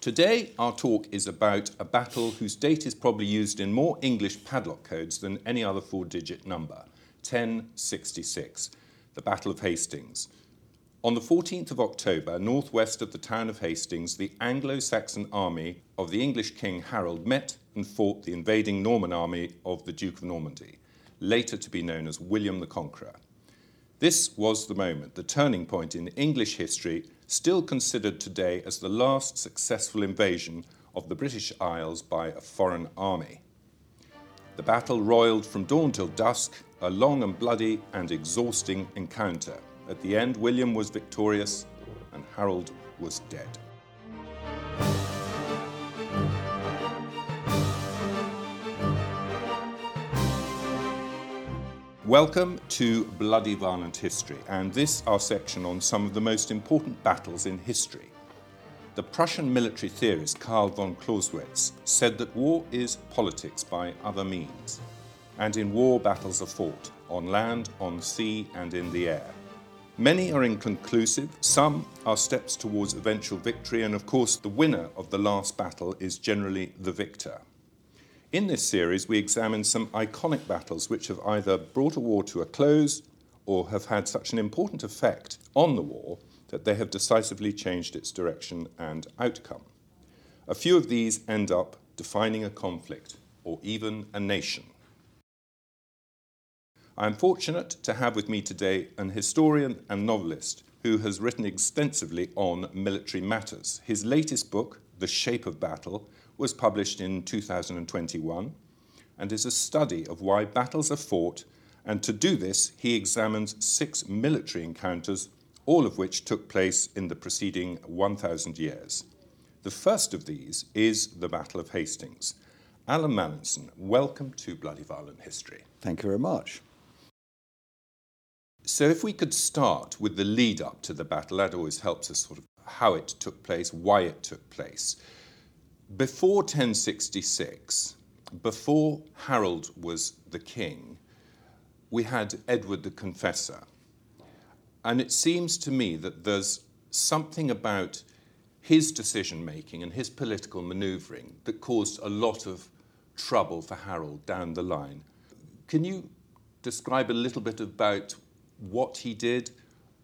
Today, our talk is about a battle whose date is probably used in more English padlock codes than any other four digit number 1066, the Battle of Hastings. On the 14th of October, northwest of the town of Hastings, the Anglo Saxon army of the English King Harold met and fought the invading Norman army of the Duke of Normandy, later to be known as William the Conqueror. This was the moment, the turning point in English history still considered today as the last successful invasion of the British Isles by a foreign army. The battle roiled from dawn till dusk, a long and bloody and exhausting encounter. At the end, William was victorious and Harold was dead. Welcome to Bloody Violent History, and this our section on some of the most important battles in history. The Prussian military theorist Karl von Clausewitz said that war is politics by other means, and in war battles are fought on land, on sea, and in the air. Many are inconclusive, some are steps towards eventual victory, and of course, the winner of the last battle is generally the victor. In this series, we examine some iconic battles which have either brought a war to a close or have had such an important effect on the war that they have decisively changed its direction and outcome. A few of these end up defining a conflict or even a nation. I am fortunate to have with me today an historian and novelist who has written extensively on military matters. His latest book, The Shape of Battle, was published in 2021 and is a study of why battles are fought. And to do this, he examines six military encounters, all of which took place in the preceding 1,000 years. The first of these is the Battle of Hastings. Allan Mallinson, welcome to Bloody Violent History. Thank you very much. So, if we could start with the lead up to the battle, that always helps us sort of how it took place, why it took place. Before 1066, before Harold was the king, we had Edward the Confessor. And it seems to me that there's something about his decision making and his political maneuvering that caused a lot of trouble for Harold down the line. Can you describe a little bit about what he did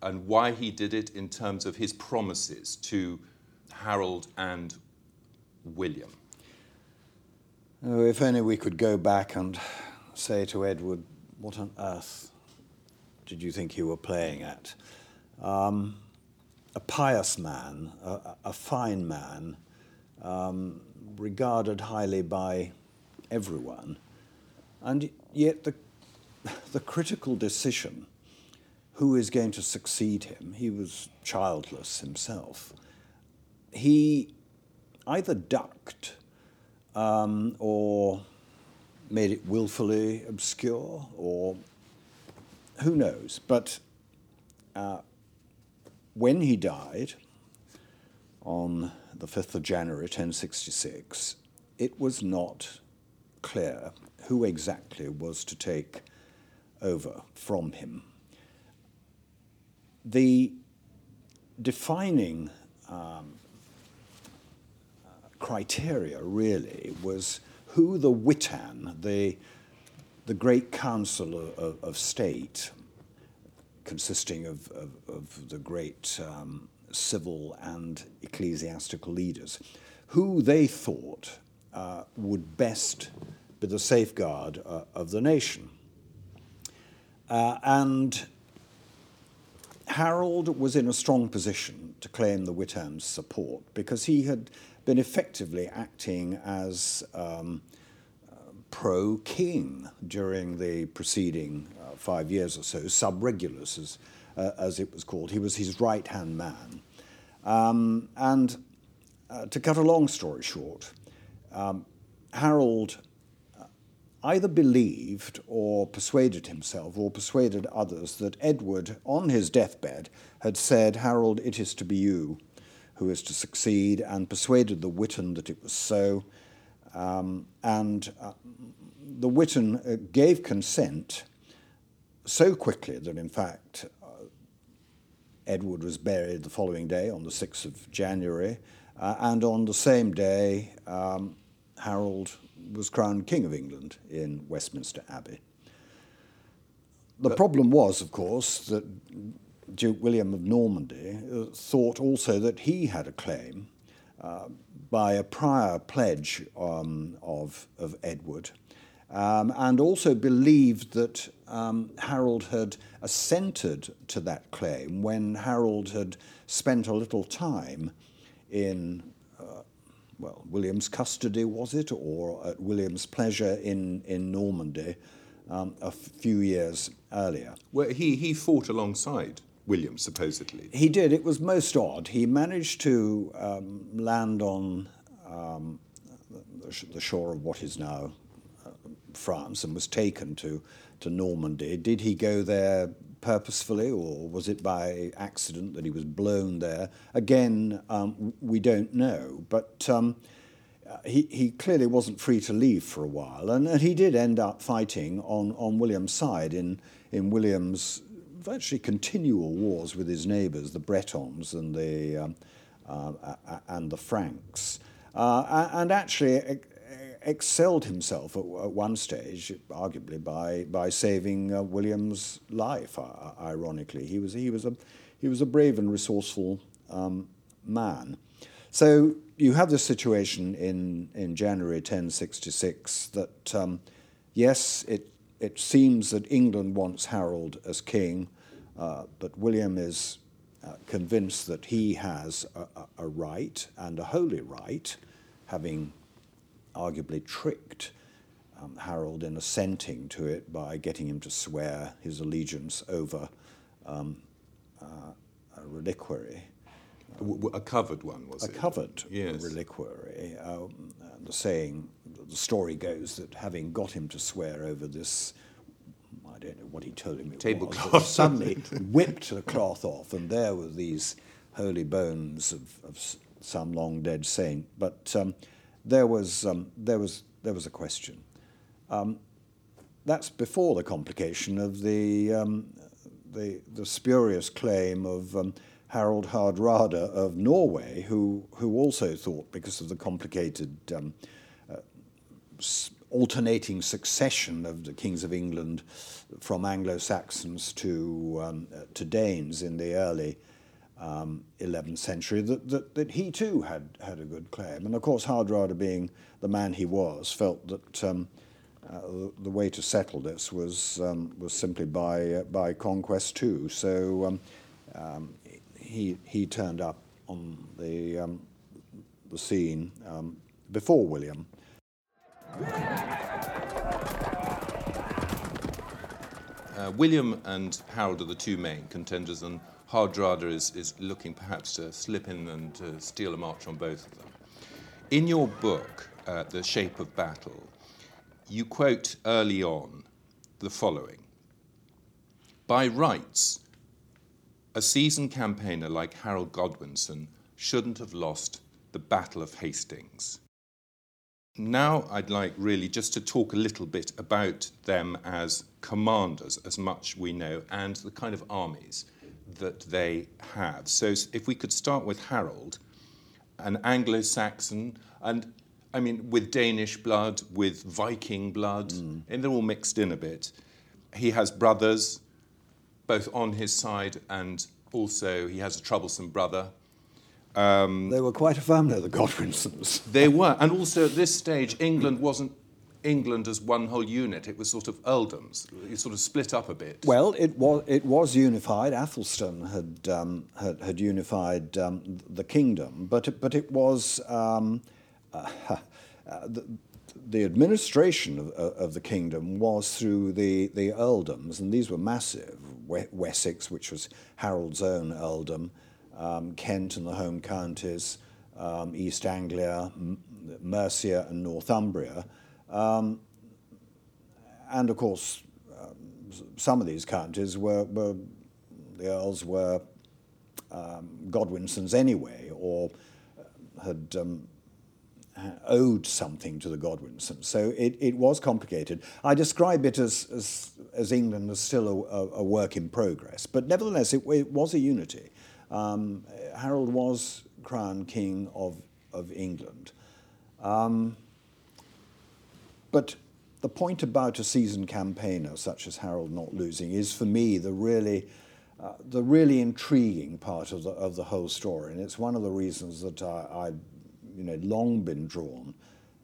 and why he did it in terms of his promises to Harold and William? Oh, if only we could go back and say to Edward, what on earth did you think you were playing at? Um, a pious man, a, a fine man, um, regarded highly by everyone, and yet the, the critical decision who is going to succeed him, he was childless himself, he either ducked um, or made it willfully obscure, or who knows. But uh, when he died on the 5th of January 1066, it was not clear who exactly was to take over from him. The defining um, criteria really was who the Witan, the, the great council of, of state, consisting of, of, of the great um, civil and ecclesiastical leaders, who they thought uh, would best be the safeguard uh, of the nation. Uh, and Harold was in a strong position to claim the Witan's support because he had been effectively acting as um, pro king during the preceding uh, five years or so, sub regulus, as, uh, as it was called. He was his right hand man. Um, and uh, to cut a long story short, um, Harold uh, either believed or persuaded himself or persuaded others that Edward, on his deathbed, had said, Harold, it is to be you who is to succeed, and persuaded the Witan that it was so. Um, and uh, the Witan uh, gave consent so quickly that, in fact, uh, Edward was buried the following day on the 6th of January, Uh, and on the same day, um, Harold was crowned King of England in Westminster Abbey. The but problem was, of course, that Duke William of Normandy uh, thought also that he had a claim uh, by a prior pledge um, of, of Edward, um, and also believed that um, Harold had assented to that claim when Harold had spent a little time in, uh, well, William's custody, was it, or at William's pleasure in, in Normandy um, a few years earlier. Well, he, he fought alongside William, supposedly. He did. It was most odd. He managed to um, land on um, the, shore of what is now uh, France and was taken to, to Normandy. Did he go there purposefully or was it by accident that he was blown there? Again, um, we don't know. But um, uh, he, he clearly wasn't free to leave for a while. And, and he did end up fighting on, on William's side in, in William's virtually continual wars with his neighbours, the Bretons and the, um, uh, and the Franks, uh, and actually excelled himself at, at, one stage, arguably by, by saving uh, William's life. ironically, he was he was a he was a brave and resourceful um, man. So you have this situation in in January 1066 that um, yes, it it seems that England wants Harold as king. Uh, but William is uh, convinced that he has a, a, right and a holy right, having arguably tricked um, Harold in assenting to it by getting him to swear his allegiance over um, uh, a reliquary. A, covered one, was a it? A covered yes. reliquary. Um, the saying, the story goes that having got him to swear over this I don't know what he told him it Tablecloth. was. Suddenly whipped the cloth off, and there were these holy bones of, of some long dead saint. But um, there was um, there was there was a question. Um, that's before the complication of the um, the, the spurious claim of um, Harold Hardrada of Norway, who who also thought because of the complicated um, alternating succession of the kings of England from Anglo Saxons to, um, uh, to Danes in the early um, 11th century, that, that, that he too had, had a good claim. And of course, Hardrada, being the man he was, felt that um, uh, the, way to settle this was, um, was simply by, uh, by conquest too. So um, um, he, he turned up on the, the scene before William. Uh, William and Harold are the two main contenders, and Hardrada is, is looking perhaps to slip in and to steal a march on both of them. In your book, uh, The Shape of Battle, you quote early on the following By rights, a seasoned campaigner like Harold Godwinson shouldn't have lost the Battle of Hastings. Now, I'd like really just to talk a little bit about them as commanders, as much we know, and the kind of armies that they have. So, if we could start with Harold, an Anglo Saxon, and I mean, with Danish blood, with Viking blood, mm. and they're all mixed in a bit. He has brothers, both on his side, and also he has a troublesome brother um, they were quite a family, the Godwinsons. they were, and also at this stage, England wasn't England as one whole unit. It was sort of earldoms. It sort of split up a bit. Well, it was it was unified. Athelstan had um, had, had, unified um, the kingdom, but it, but it was um, uh, uh, the, the, administration of, of, the kingdom was through the the earldoms, and these were massive. Wessex, which was Harold's own earldom um, Kent and the home counties, um, East Anglia, M- Mercia, and Northumbria. Um, and of course, um, some of these counties were, were the earls were um, Godwinsons anyway, or had um, owed something to the Godwinsons. So it, it was complicated. I describe it as, as, as England as still a, a, work in progress, but nevertheless, it, it was a unity. Um, Harold was crowned king of, of England. Um, but the point about a seasoned campaigner such as Harold not losing is for me the really uh, the really intriguing part of the of the whole story, and it's one of the reasons that I, I you know long been drawn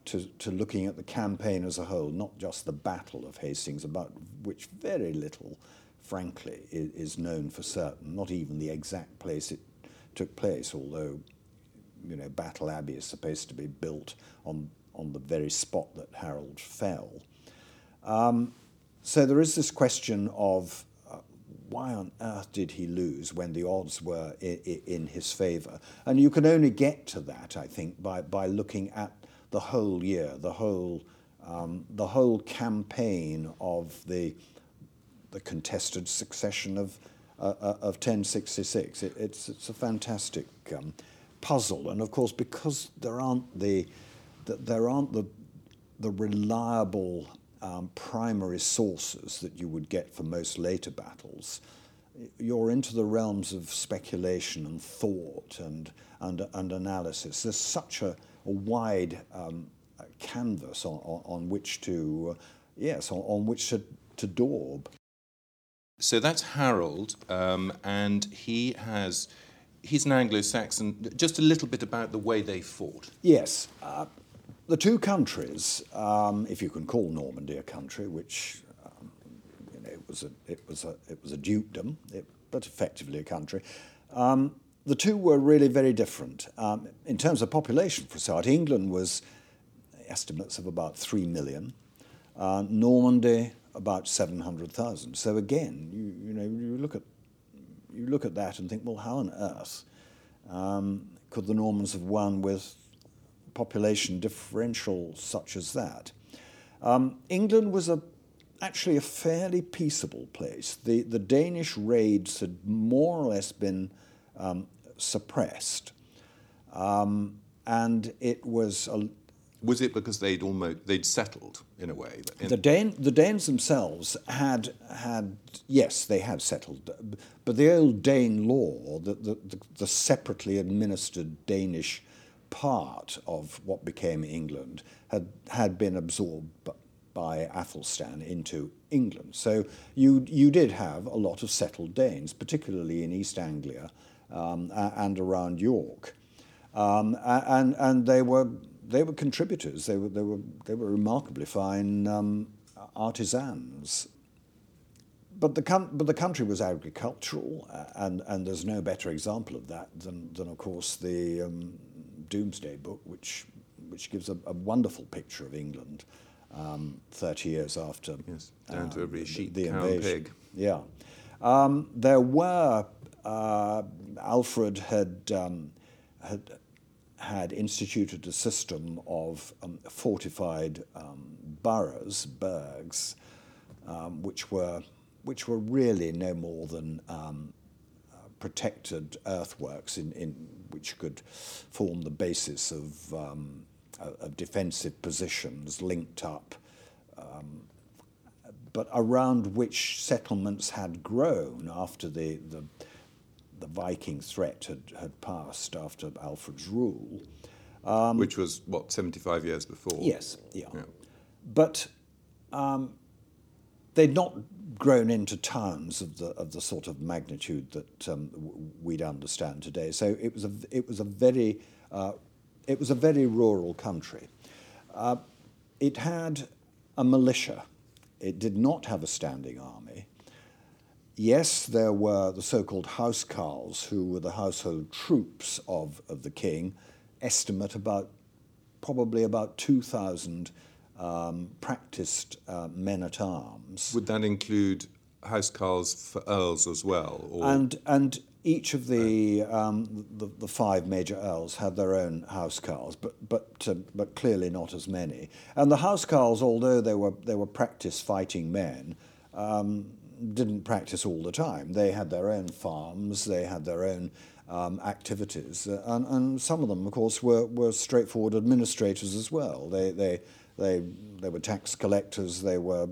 to, to looking at the campaign as a whole, not just the Battle of Hastings, about which very little, frankly, is, is known for certain. Not even the exact place it took place, although you know Battle Abbey is supposed to be built on on the very spot that Harold fell. Um, so there is this question of uh, why on earth did he lose when the odds were in, in his favour? And you can only get to that, I think, by, by looking at the whole year, the whole, um, the whole campaign of the, the contested succession of, uh, uh of 1066. It, it's, it's a fantastic um, puzzle. And of course, because there aren't the, the there aren't the, the reliable um, primary sources that you would get for most later battles, you're into the realms of speculation and thought and, and, and analysis. There's such a, a wide um, canvas on, on, on, which to, uh, yes, on, on, which to, to daub. So that's Harold, um, and he has, he's an Anglo-Saxon. Just a little bit about the way they fought. Yes. Uh, the two countries, um, if you can call Normandy a country, which um, you know, it was a it was a it was a dukedom, it, but effectively a country. Um, the two were really very different um, in terms of population. For start, England was estimates of about three million, uh, Normandy about seven hundred thousand. So again, you you know you look at you look at that and think, well, how on earth um, could the Normans have won with population differential such as that. Um, England was a, actually a fairly peaceable place. The, the Danish raids had more or less been um, suppressed. Um, and it was a, was it because they'd almost they'd settled in a way? In the, Dane, the Danes themselves had had yes they had settled, but the old Danelaw, the, the, the, the separately administered Danish part of what became England had, had been absorbed by Athelstan into England. So you, you did have a lot of settled Danes, particularly in East Anglia um, and around York. Um, and, and they were they were contributors. They were they were they were remarkably fine um, artisans. But the but the country was agricultural, and and there's no better example of that than than of course the um, Domesday Book, which which gives a, a wonderful picture of England um, 30 years after yes, down to every sheep, the, the cow, invasion. pig. Yeah, um, there were uh, Alfred had um, had had instituted a system of um, fortified um, boroughs, burghs, um, which were which were really no more than protected earthworks in, in which could form the basis of, um, of defensive positions linked up, um, but around which settlements had grown after the, the, the Viking threat had, had passed after Alfred's rule. Um, which was, what, 75 years before? Yes, yeah. yeah. But um, they'd not grown into towns of the of the sort of magnitude that um, we'd understand today. So it was a it was a very uh, it was a very rural country. Uh, it had a militia. It did not have a standing army. Yes, there were the so-called housecarls, who were the household troops of, of the king, estimate about probably about 2,000 um, practiced uh, men at arms. Would that include housecarls for earls as well? Or? And and each of the, um, the, the five major earls had their own housecarls, but but uh, but clearly not as many. And the housecarls, although they were they were practiced fighting men. Um, didn't practice all the time. They had their own farms, they had their own um, activities, and, and some of them, of course, were, were straightforward administrators as well. They, they, they, they were tax collectors, they were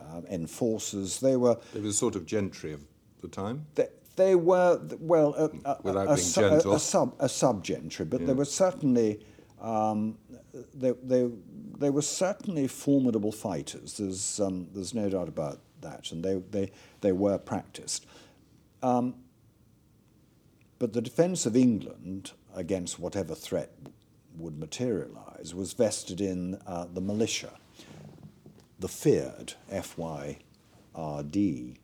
uh, enforcers, they were... They were sort of gentry of the time? They, They were well, a, a, Without a, being su- gentle. a, a sub a subgentry, but they were certainly um, they, they they were certainly formidable fighters. There's um, there's no doubt about that, and they they they were practiced. Um, but the defence of England against whatever threat would materialise was vested in uh, the militia, the fyrd, F Y R D.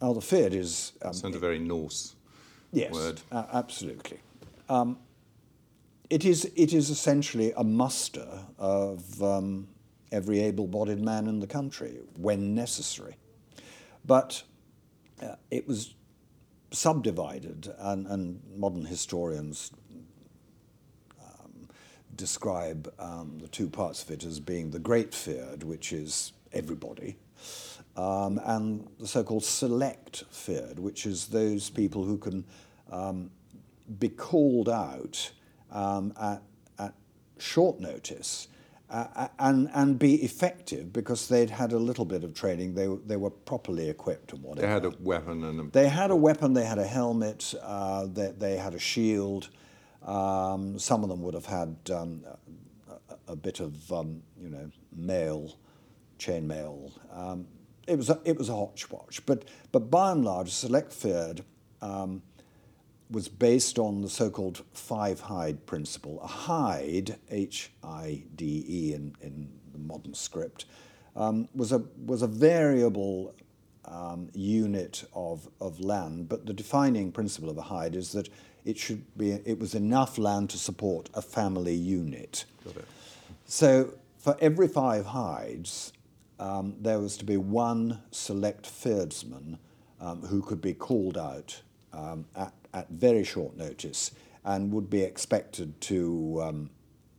Now, the Fyrd is. Um, Sounds a very Norse yes, word. a- absolutely. Um, it, is, it is essentially a muster of um, every able bodied man in the country when necessary. But uh, it was subdivided, and, and modern historians um, describe um, the two parts of it as being the Great fyrd, which is everybody, um, and the so-called Select fyrd, which is those people who can um, be called out um, at, at short notice uh, and, and be effective because they'd had a little bit of training, they, they were properly equipped and whatever. They had a weapon and a, They had a weapon, they had a helmet, uh, they, they had a shield. Um, some of them would have had um, a, a bit of, um, you know, mail, chain mail. Um, it, was a, it was a hodgepodge. But, but by and large, Select Fyrd um, was based on the so-called five-hide principle. A hide, H-I-D-E in, in the modern script, um, was, a, was a variable um, unit of, of land, but the defining principle of a hide is that it should be, it was enough land to support a family unit. Got it. So for every five hides, um, there was to be one select fyrdsman um, who could be called out um, at, at very short notice and would be expected to, um,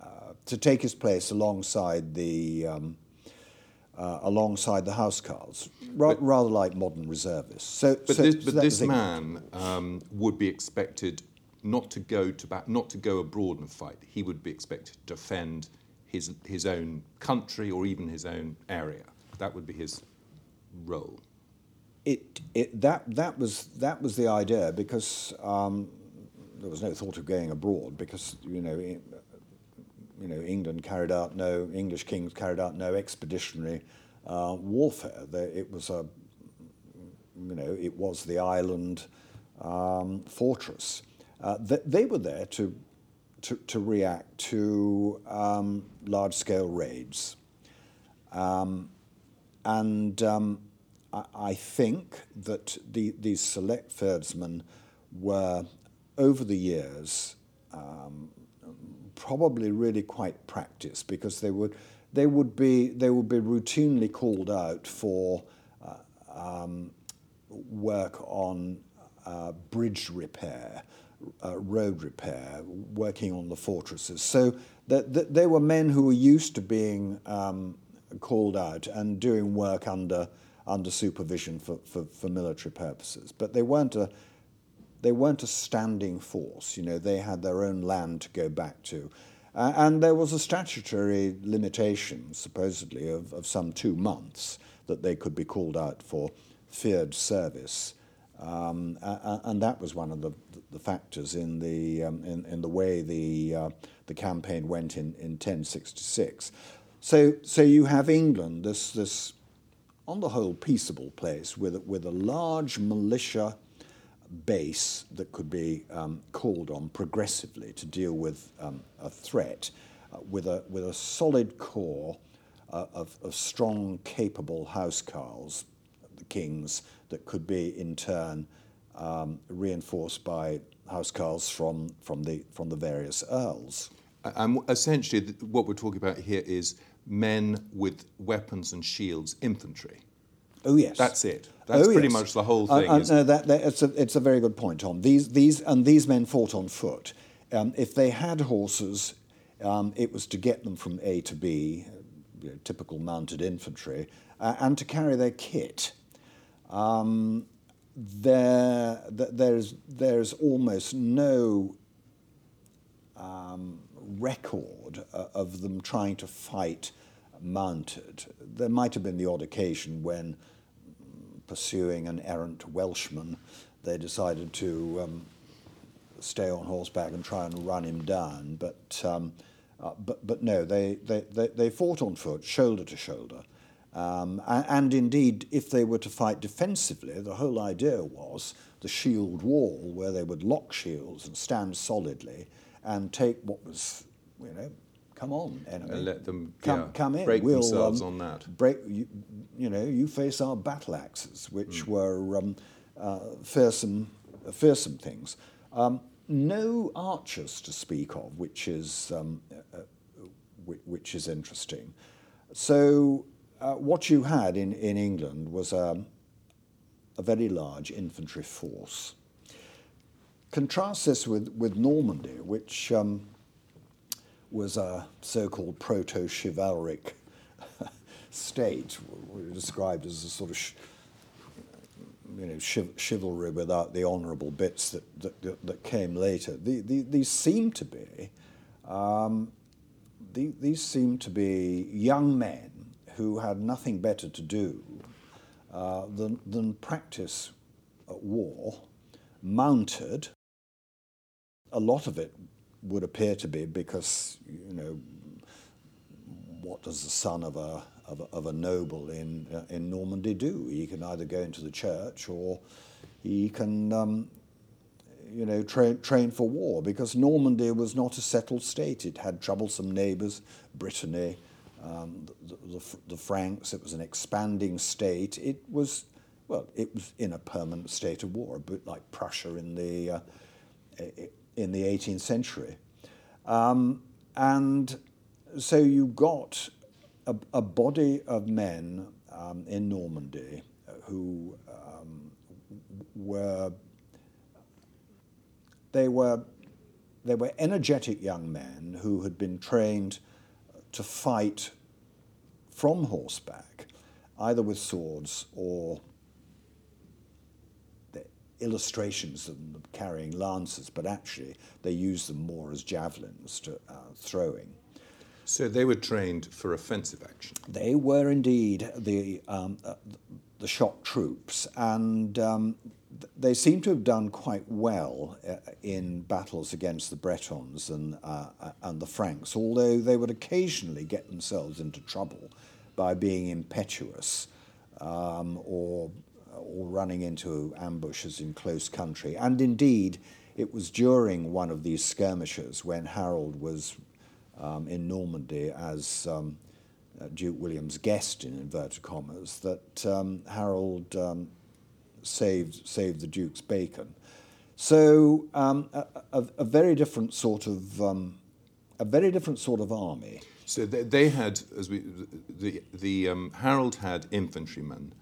uh, to take his place alongside the, um, uh, alongside the housecarls, ra- rather like modern reservists. So, But so- this, so but this man um, would be expected not to go to not to go abroad and fight. He would be expected to defend his his own country or even his own area. That would be his role. It, it, that, that, was, that was the idea because um, there was no thought of going abroad because, you know, i- you know, England carried out no, English kings carried out no expeditionary uh, warfare. There, it was a, you know, it was the island um, fortress. Uh, th- they were there to, to, to react to um, large-scale raids. Um, and um, I, think that the, these select fyrdsmen were, over the years, um, probably really quite practiced because they would, they would, be, they would be routinely called out for uh, um, work on uh, bridge repair, uh, road repair, working on the fortresses. So that, that they were men who were used to being um, called out and doing work under, under supervision for, for, for military purposes. But they weren't, a, they weren't a standing force. You know, they had their own land to go back to. Uh, and there was a statutory limitation, supposedly, of, of some two months that they could be called out for fyrd service. Um, and that was one of the, the factors in the, um, in, in the way the, uh, the campaign went in, in 1066. So, so you have England, this, this on the whole peaceable place with, with a large militia base that could be um, called on progressively to deal with um, a threat, uh, with, a, with a solid core uh, of, of strong, capable housecarls, the kings, that could be in turn um, reinforced by housecarls from, from, the, from the various earls. And essentially, what we're talking about here is men with weapons and shields, infantry. Oh yes, That's it. That's Oh, pretty yes. much the whole Uh, thing. uh, is- no, that, that, it's, a, it's a very good point, Tom. These, these, and these men fought on foot. Um, if they had horses, um, it was to get them from A to B, you know, typical mounted infantry, uh, and to carry their kit. Um, there, there's, there's almost no um, uh, of them trying to fight mounted. There might have been the odd occasion when pursuing an errant Welshman, they decided to um, stay on horseback and try and run him down. But, um, uh, but, but no, they, they, they, they, fought on foot, shoulder to shoulder. Um, and, and, indeed, if they were to fight defensively, the whole idea was the shield wall, where they would lock shields and stand solidly and take what was, you know, come on, enemy. And let them come, yeah, come in. break we'll, themselves um, on that. Break, you, you, know, you face our battle axes, which mm. were um, uh, fearsome, fearsome things. Um, no archers to speak of, which is, um, uh, which is interesting. So, uh, what you had in, in England was a, a very large infantry force. Contrast this with, with Normandy, which um, was a so called proto chivalric state, described as a sort of you know, chiv- chivalry without the honourable bits that, that, that, came later. The, the, these seem to be, um, the, these seem to be young men who had nothing better to do uh, than, than practice war, mounted. A lot of it would appear to be because, you know, what does the son of a of a, of a noble in, uh, in Normandy do. He can either go into the church or he can, um, you know, tra- train for war because Normandy was not a settled state. It had troublesome neighbours, Brittany, um, the, the, the, Franks. It was an expanding state. It was, well, it was in a permanent state of war, a bit like Prussia in the, uh, in the 18th century. Um, and so you got a, a body of men um, in Normandy who um, were they were they were energetic young men who had been trained to fight from horseback, either with swords or illustrations of them carrying lances, but actually they used them more as javelins to uh, throwing. So they were trained for offensive action. They were indeed the um, uh, the shock troops, and um, they seem to have done quite well uh, in battles against the Bretons and uh, uh, and the Franks. Although they would occasionally get themselves into trouble by being impetuous um, or or running into ambushes in close country. And indeed, it was during one of these skirmishes when Harold was um, in Normandy as um, uh, Duke William's guest, in inverted commas, that um, Harold um, saved, saved the Duke's bacon. So um, a, a, a, very different sort of um, a very different sort of army. So they, they had, as we, the, the Harold had infantrymen,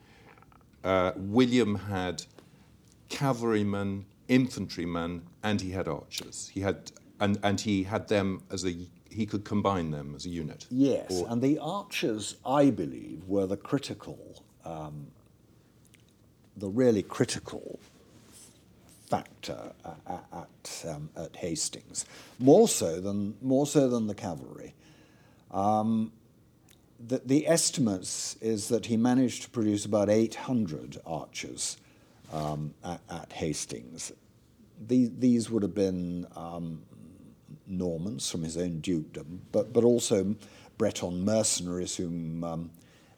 uh, William had cavalrymen, infantrymen, and he had archers. He had, and, and he had them as a he could combine them as a unit. Yes, or, and the archers, I believe, were the critical, um, the really critical factor at, at, um, at, Hastings, more so than more so than the cavalry. Um, the, the, estimates is that he managed to produce about 800 archers um, at, at, Hastings. These, these would have been um, Normans from his own dukedom, but, but also Breton mercenaries whom um,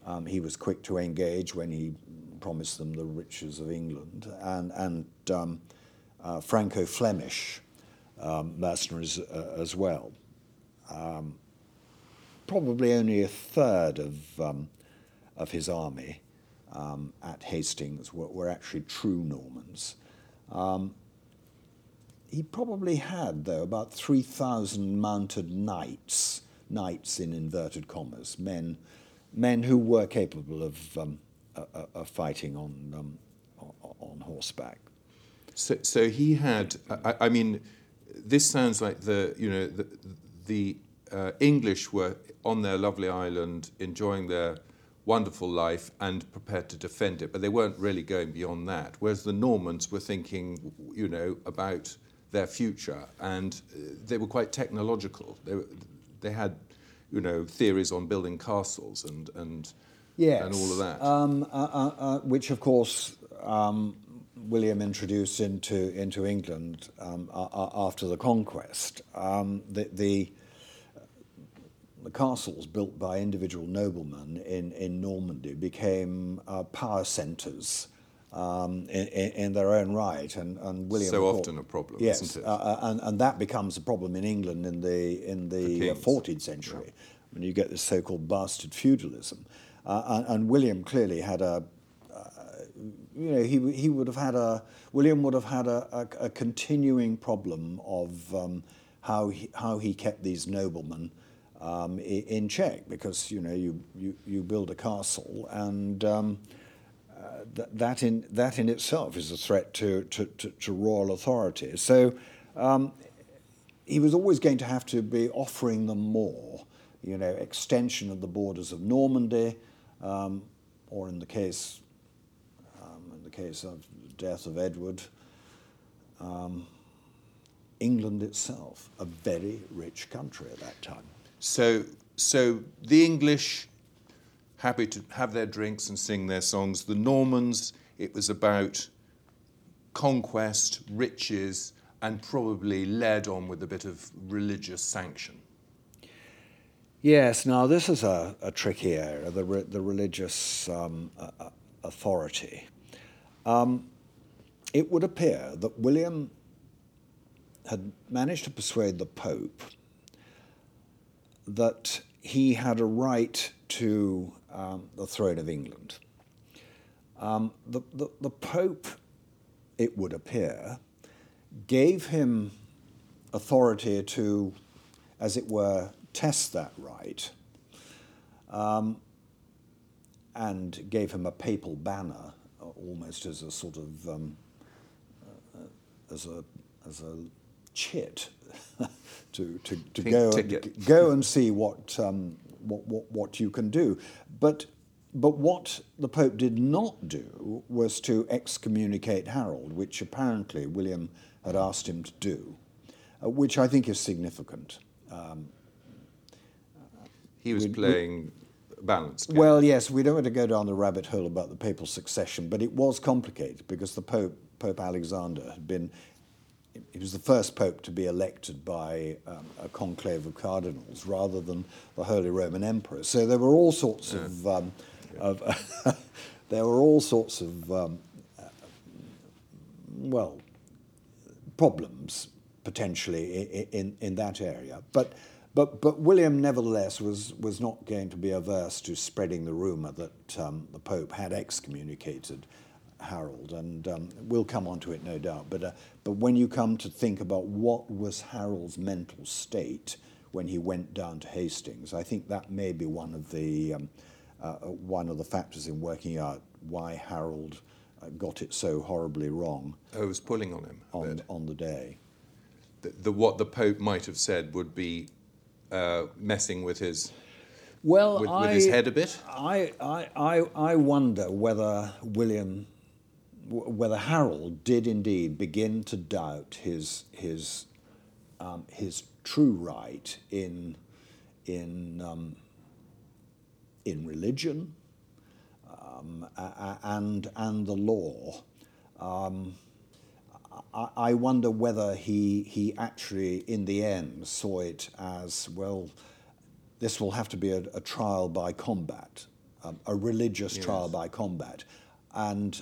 um, he was quick to engage when he promised them the riches of England, and, and um, uh, Franco Flemish um, mercenaries uh, as well. Um, probably only a third of, um, of his army at Hastings were, were, actually true Normans. Um, he probably had, though, about 3,000 mounted knights, knights in inverted commas, men, men who were capable of, um, of fighting on, um, on horseback. So, so he had, I, I, mean, this sounds like the, you know, the, the uh, English were on their lovely island enjoying their wonderful life and prepared to defend it, but they weren't really going beyond that. Whereas the Normans were thinking, you know, about their future, and uh, they were quite technological. They, were, they had, you know, theories on building castles and, and yes, and all of that. Um, uh, uh, uh, which, of course, um, William introduced into into England um, after the conquest. Um, the, the, the castles built by individual noblemen in, in Normandy became uh, power centres um, in, in, their own right, and, and William. So often a problem, yes, isn't it? Uh, uh, and, and that becomes a problem in England in the in the, uh, 14th century, yeah. when you get this so-called bastard feudalism, uh, and, and, William clearly had a. Uh, you know, he, he would have had a William would have had a, a, a continuing problem of um, how he, how he kept these noblemen um, in check because you know you, you, you build a castle and um, th- that in that in itself is a threat to to, to, to royal authority. So um, he was always going to have to be offering them more, you know, extension of the borders of Normandy, um, or in the case um, in the case of the death of Edward. Um, England itself, a very rich country at that time. So, so the English happy to have their drinks and sing their songs. The Normans, it was about conquest, riches, and probably led on with a bit of religious sanction. Yes, now this is a, a tricky area, the, re, the religious um, uh, authority. Um, it would appear that William had managed to persuade the Pope that he had a right to um, the throne of England. Um, the, the, the Pope, it would appear, gave him authority to, as it were, test that right, um, and gave him a papal banner, almost as a sort of um, uh, as a as a chit to to, to go and, go and see what um, what, what, what you can do. But, but what the Pope did not do was to excommunicate Harold, which apparently William had asked him to do, uh, which I think is significant. Um, he was playing balanced. Well, yes, we don't want to go down the rabbit hole about the papal succession, but it was complicated because the Pope, Pope Alexander, had been he was the first pope to be elected by um, a conclave of cardinals rather than the Holy Roman Emperor. So there were all sorts yeah. of, um, yeah. of there were all sorts of um, uh, well problems potentially in, in, in that area, but. But, but William, nevertheless, was, was not going to be averse to spreading the rumour that um, the Pope had excommunicated Harold, and um, we'll come on to it, no doubt. But, uh, but when you come to think about what was Harold's mental state when he went down to Hastings, I think that may be one of the, um, uh, uh one of the factors in working out why Harold uh, got it so horribly wrong. Oh, was pulling on him on, on the day. The, the, what the Pope might have said would be uh, messing with his well, with, I, his head a bit? I, I, I wonder whether William whether Harold did indeed begin to doubt his his um, his true right in in um, in religion um, and and the law. Um, I, I wonder whether he he actually in the end saw it as well. This will have to be a, a trial by combat, um, a religious yes. trial by combat, and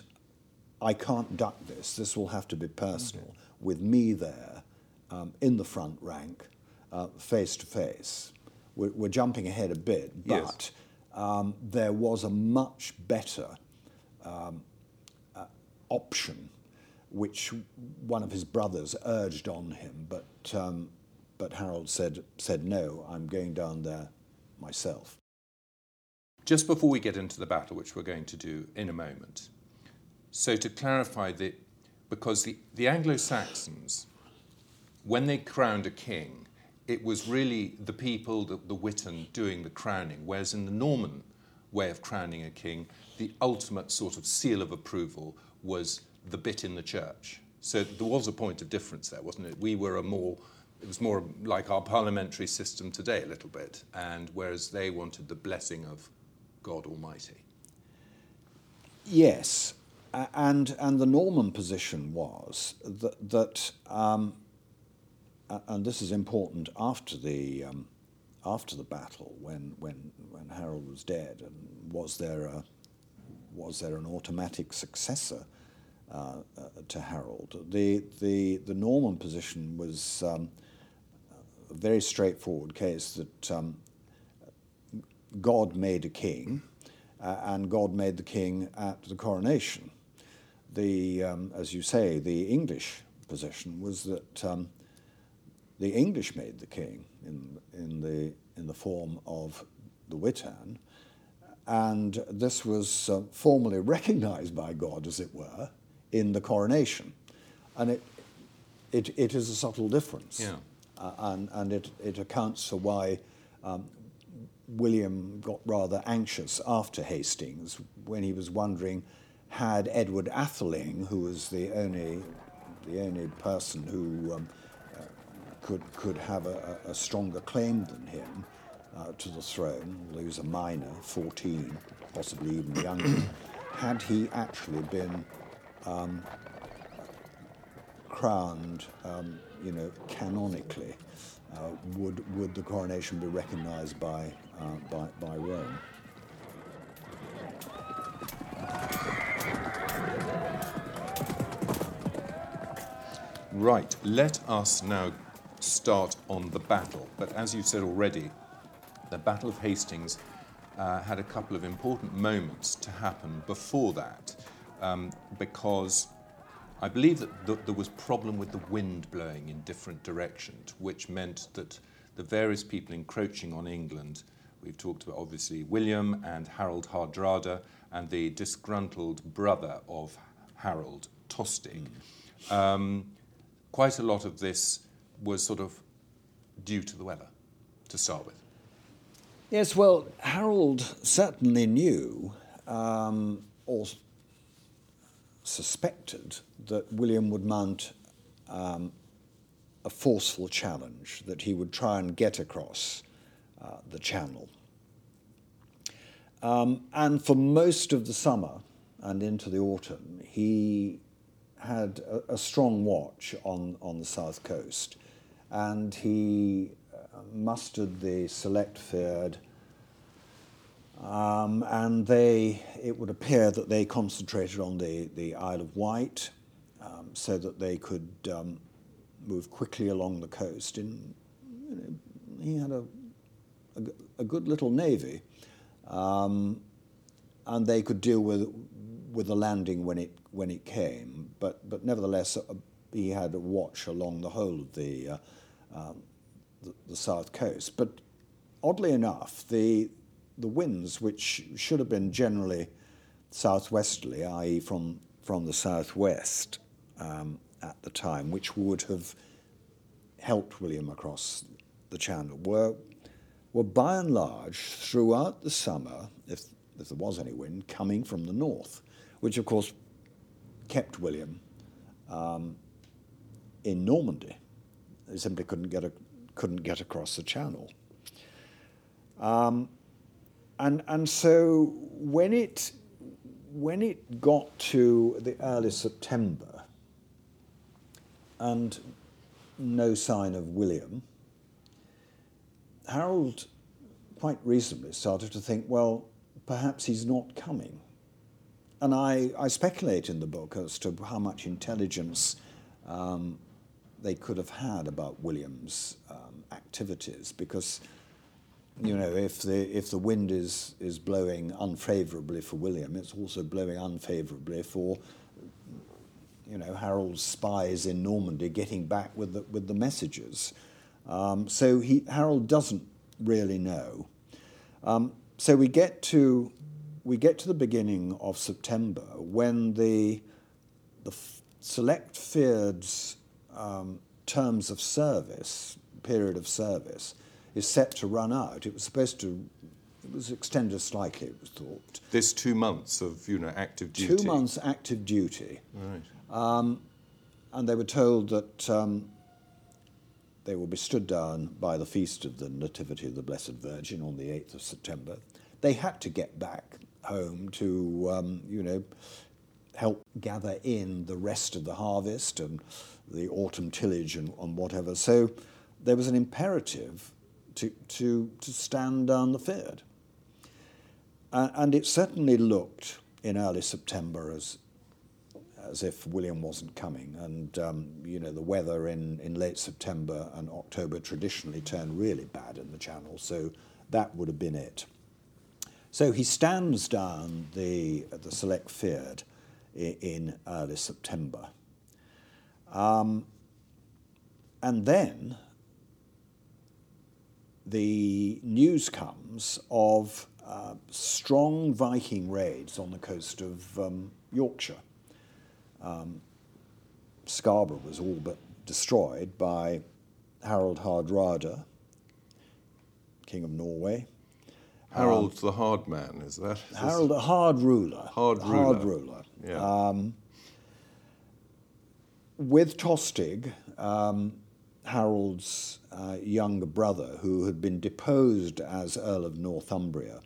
I can't duck this. This will have to be personal, okay. with me there um, in the front rank, uh, face to face. We're, we're, jumping ahead a bit, but yes. um, there was a much better um, uh, option, which one of his brothers urged on him, but, um, but Harold said, said, no, I'm going down there myself. Just before we get into the battle, which we're going to do in a moment, so to clarify that, because the, the Anglo Saxons, when they crowned a king, it was really the people, the, the witan, doing the crowning, whereas in the Norman way of crowning a king, the ultimate sort of seal of approval was the bit in the church. So there was a point of difference there, wasn't it? We were a more, it was more like our parliamentary system today, a little bit, and whereas they wanted the blessing of God Almighty. Yes, and and the Norman position was that that, um, and this is important after the um, after the battle when when when Harold was dead, and was there a was there an automatic successor uh, uh, to Harold? The the the Norman position was um, a very straightforward case that um, God made a king, uh, and God made the king at the coronation the, um, as you say, the English position was that um, the English made the king in, in, the, in the form of the Witan, and this was uh, formally recognized by God, as it were, in the coronation. And it, it, it is a subtle difference. Yeah. Uh, and and it, it accounts for why um, William got rather anxious after Hastings when he was wondering had Edward Atheling, who was the only, the only person who um, uh, could, could have a, a, stronger claim than him uh, to the throne, although he was a minor, 14, possibly even younger, had he actually been um, crowned, um, you know, canonically, uh, would, would the coronation be recognized by, uh, by, by Rome? Right, let us now start on the battle. But as you said already, the Battle of Hastings uh, had a couple of important moments to happen before that, um, because I believe that th- there was problem with the wind blowing in different directions, which meant that the various people encroaching on England, we've talked about obviously William and Harold Hardrada, and the disgruntled brother of Harold, Tostig. Mm. Um, quite a lot of this was sort of due to the weather to start with. Yes, well, Harold certainly knew um, or suspected that William would mount um, a forceful challenge, that he would try and get across uh, the channel. Um, and for most of the summer and into the autumn, he had a, a, strong watch on, on the south coast, and he uh, mustered the select fyrd, um, and they, it would appear that they concentrated on the, the Isle of Wight um, so that they could um, move quickly along the coast. In, you know, he had a, a, a, good little navy, um, and they could deal with, with the landing when it when it came, but but nevertheless uh, he had a watch along the whole of the, uh, um, the, the south coast. But oddly enough, the the winds, which should have been generally southwesterly, i.e., from from the southwest um, at the time, which would have helped William across the Channel, were were by and large throughout the summer, if if there was any wind, coming from the north which of course kept William um, in Normandy. He simply couldn't get, a, couldn't get across the channel. Um, and, and so when it, when it got to the early September and no sign of William, Harold quite reasonably started to think, well, perhaps he's not coming. And I, I speculate in the book as to how much intelligence um, they could have had about William's um, activities because you know, if the if the wind is is blowing unfavourably for William, it's also blowing unfavourably for you know Harold's spies in Normandy getting back with the with the messages. Um, so he Harold doesn't really know. Um, so we get to we get to the beginning of September when the, the select fyrds um, terms of service, period of service, is set to run out. It was supposed to, it was extended slightly, it was thought. This two months of, you know, active duty? Two months active duty. Right. Um, and they were told that um, they will be stood down by the feast of the Nativity of the Blessed Virgin on the 8th of September they had to get back home to, um, you know, help gather in the rest of the harvest and the autumn tillage and, and whatever. So there was an imperative to, to, to stand down the Fyrd. Uh, and it certainly looked in early September as, as if William wasn't coming. And, um, you know, the weather in, in late September and October traditionally turned really bad in the Channel, so that would have been it. So he stands down the, the Select Fyrd in, in early September. Um, and then the news comes of uh, strong Viking raids on the coast of um, Yorkshire. Um, Scarborough was all but destroyed by Harold Hardrada, King of Norway. Harold um, the Hard Man, is that? Is Harold, a hard ruler. Hard ruler. Hard ruler. Yeah. Um, with Tostig, um, Harold's uh, younger brother, who had been deposed as Earl of Northumbria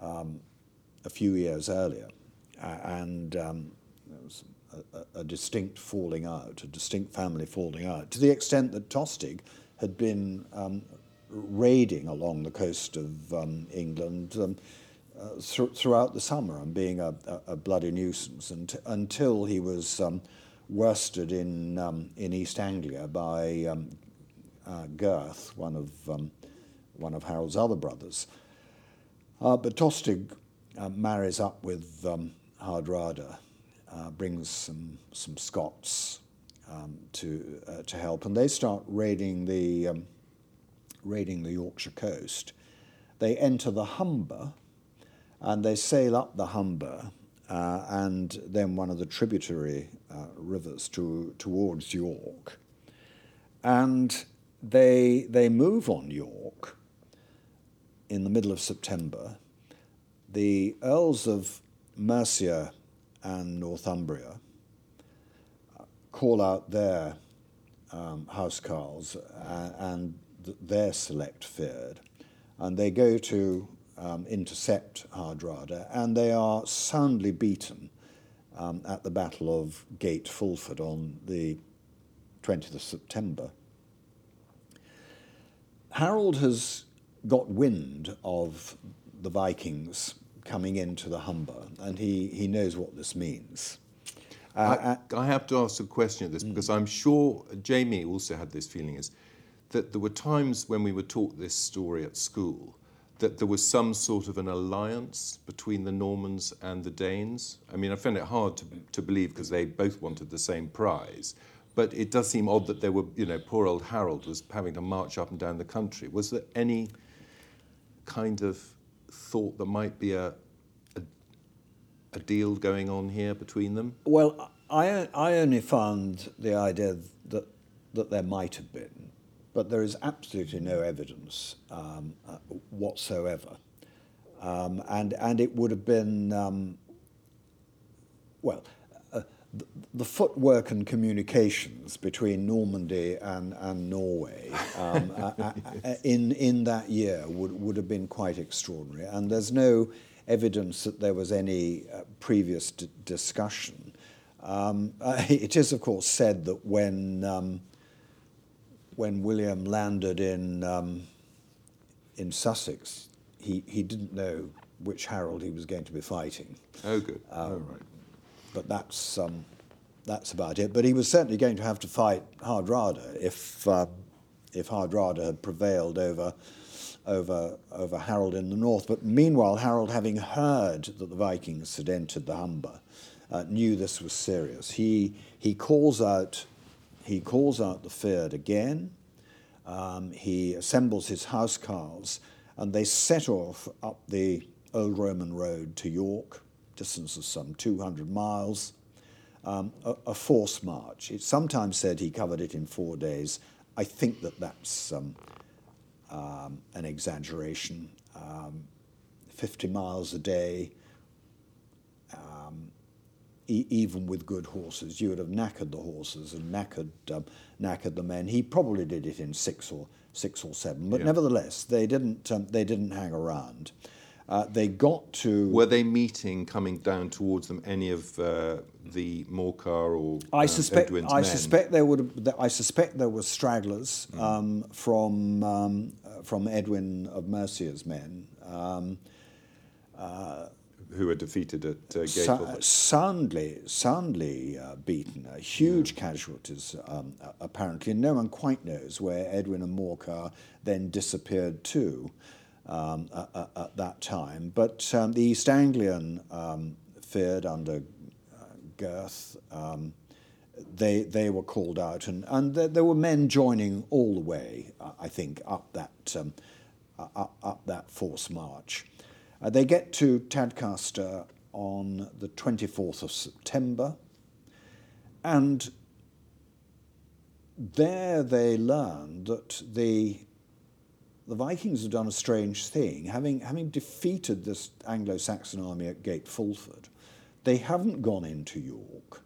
um, a few years earlier, and um, there was a, a, distinct falling out, a distinct family falling out, to the extent that Tostig had been um, raiding along the coast of um, England um, uh, th- throughout the summer and being a, a, bloody nuisance and, until he was um, worsted in, um, in East Anglia by um, uh, Gyrth, one of, um, one of Harold's other brothers. Uh, but Tostig uh, marries up with Hardrada, uh, brings some, some Scots to, uh, to help, and they start raiding the, raiding the Yorkshire coast. They enter the Humber, and they sail up the Humber uh, and then one of the tributary uh, rivers to, towards York. And they, they move on York in the middle of September. The Earls of Mercia and Northumbria uh, call out their um, housecarls uh, and th- their select fyrd. and they go to um, intercept Hardrada, and they are soundly beaten um, at the Battle of Gate Fulford on the 20th of September. Harold has got wind of the Vikings coming into the Humber, and he, he knows what this means. Uh, I, I, have to ask a question at this mm. because I'm sure Jamie also had this feeling is that there were times when we were taught this story at school that there was some sort of an alliance between the Normans and the Danes. I mean, I find it hard to, to believe because they both wanted the same prize. But it does seem odd that there were, you know, poor old Harold was having to march up and down the country. Was there any kind of thought there might be a, a, a deal going on here between them? Well, I, I only found the idea that, that there might have been but there is absolutely no evidence um, uh, whatsoever. Um, and, and it would have been, um, well, uh, the, the, footwork and communications between Normandy and, and Norway um, in, in that year would, would have been quite extraordinary. And there's no evidence that there was any uh, previous discussion. Um, uh, it is, of course, said that when um, when William landed in, um, in Sussex, he, he didn't know which Harold he was going to be fighting. Oh, good. Um, oh, right. But that's, um, that's about it. But he was certainly going to have to fight Hardrada if, uh, if Hardrada had prevailed over, over, over Harold in the north. But meanwhile, Harold, having heard that the Vikings had entered the Humber, uh, knew this was serious. He, he calls out he calls out the Fyrd again. Um, he assembles his housecarls, and they set off up the old Roman road to York, distance of some 200 miles, um, a, a, force march. It's sometimes said he covered it in four days. I think that that's um, um, an exaggeration. Um, 50 miles a day, e- even with good horses. You would have knackered the horses and knackered, um, knackered the men. He probably did it in six or, six or seven, but yeah. nevertheless, they didn't, um, they didn't hang around. Uh, they got to. Were they meeting, coming down towards them, any of uh, the Morcar or I um, suspect. Edwin's I men? suspect there would. Have, I suspect there were stragglers um, from um, uh, from Edwin of Mercia's men. Um, who were defeated at uh, Sa- Gateway. soundly, soundly uh, beaten, uh, huge casualties um, apparently. And no one quite knows where Edwin and Morcar then disappeared to um, at, at- at that time. But um, the East Anglian um, fyrd under uh, Gyrth. Um, they, they were called out, and, and there, there were men joining all the way, uh, I think, up that, um, uh, up, up that force march. Uh, they get to Tadcaster on the 24th of September, and there they learn that the, the Vikings have done a strange thing. Having, having defeated this Anglo Saxon army at Gate Fulford, they haven't gone into York,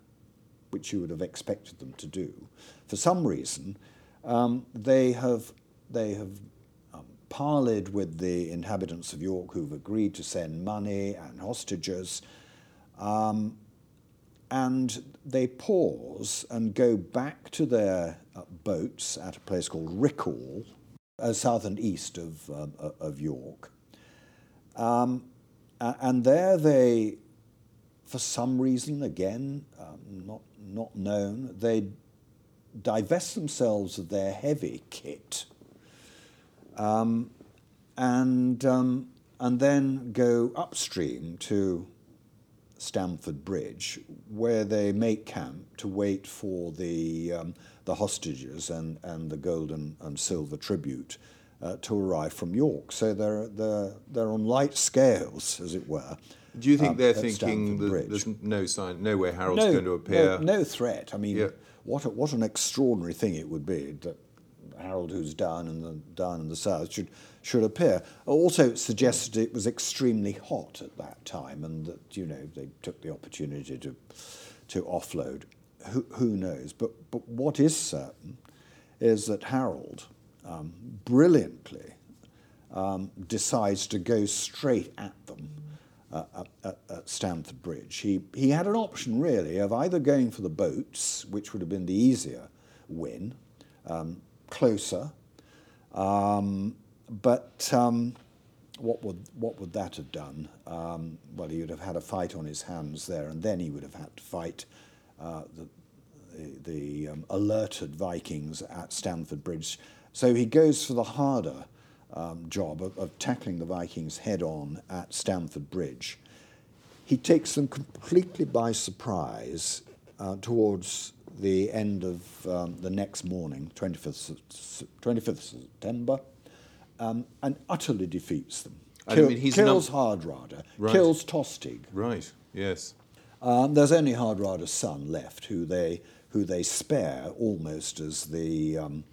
which you would have expected them to do. For some reason, um, they have, they have parleyed with the inhabitants of York who've agreed to send money and hostages. Um, and they pause and go back to their uh, boats at a place called Riccall, uh, south and east of, um, uh, of York. Um, and there they, for some reason, again, um, not, not known, they divest themselves of their heavy kit um, and, um, and then go upstream to Stamford Bridge, where they make camp to wait for the, um, the hostages and, and the gold and, and silver tribute uh, to arrive from York. So they're, they're, they're on light scales, as it were. Do you think um, they're thinking that there's no sign, nowhere Harold's going to appear? No, no threat. I mean, Yeah. what, a, what an extraordinary thing it would be that Harold, who's down in the, down in the south, should, should appear. Also, suggested it was extremely hot at that time and that, you know, they took the opportunity to, to offload. Who, who knows? But, but what is certain is that Harold um, brilliantly um, decides to go straight at them uh, at, at, Stamford Bridge. He, he had an option, really, of either going for the boats, which would have been the easier win, um, closer, um, but um, what, would, what would that have done? Um, well, he would have had a fight on his hands there, and then he would have had to fight uh, the, the, the um, alerted Vikings at Stamford Bridge. So he goes for the harder um, job of, of tackling the Vikings head on at Stamford Bridge. He takes them completely by surprise uh, towards the end of um, the next morning, 25th, 25th September, um, and utterly defeats them. I mean, he's num- kills Hardrada, Right. kills Tostig. Right, yes. Um, there's only Hardrada's son left, who they who they spare almost as the um,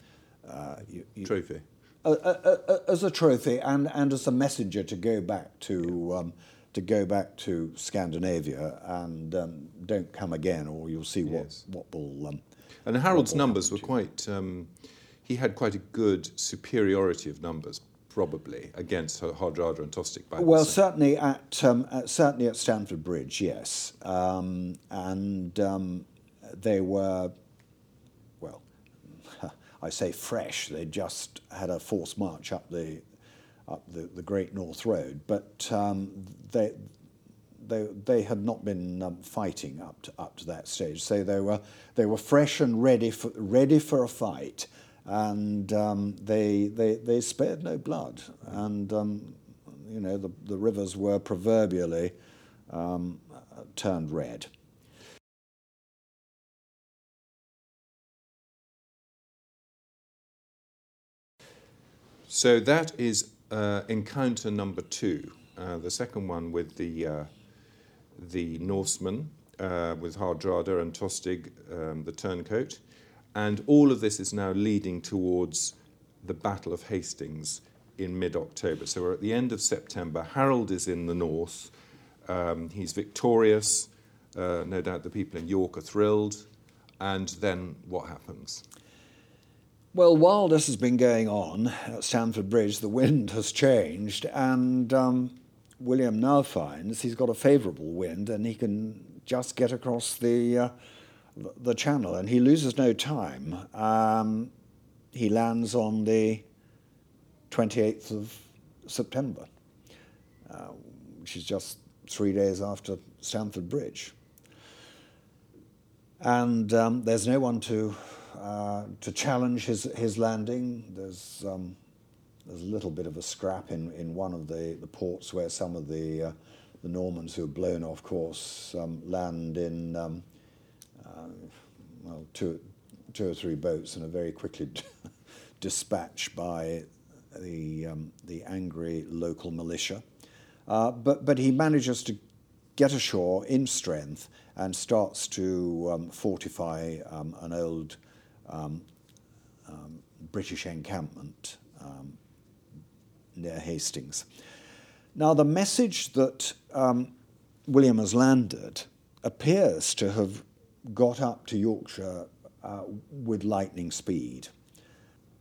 uh, you, you- Trophy. uh, uh, as a trophy and, and as a messenger to go back to um, to go back to Scandinavia and um, don't come again, or you'll see what Yes. what will. Um, And Harold's will numbers were quite. Um, he had quite a good superiority of numbers, probably against Hardrada and Tostig. By Well, certainly at, um, at certainly at Stamford Bridge, yes, um, and um, they were, well, I say fresh. They just had a forced march up the up the, the Great North Road, but um, they. They, they had not been um, fighting up to, up to that stage, so they were they were fresh and ready for ready for a fight, and um, they, they they spared no blood, and um, you know the, the rivers were proverbially um, turned red. So that is uh, encounter number two. Uh, the second one with the uh, the Norsemen, uh, with Hardrada and Tostig, um, the turncoat, and all of this is now leading towards the Battle of Hastings in mid-October. So we're at the end of September. Harold is in the north. Um, he's victorious. Uh, no doubt the people in York are thrilled. And then what happens? Well, while this has been going on at Stamford Bridge, the wind has changed, and um, William now finds he's got a favourable wind and he can just get across the, uh, the channel and he loses no time. Um, he lands on the 28th of September, uh, which is just three days after Stamford Bridge. And um, there's no one to, uh, to challenge his, his landing. There's, um, there's a little bit of a scrap in, in one of the, the ports where some of the, uh, the Normans who have blown off course um, land in um, uh, well, two, two or three boats and are very quickly dispatched by the, um, the angry local militia. Uh, but, but he manages to get ashore in strength and starts to um, fortify um, an old British encampment um, near Hastings. Now, the message that William has landed appears to have got up to Yorkshire uh, with lightning speed.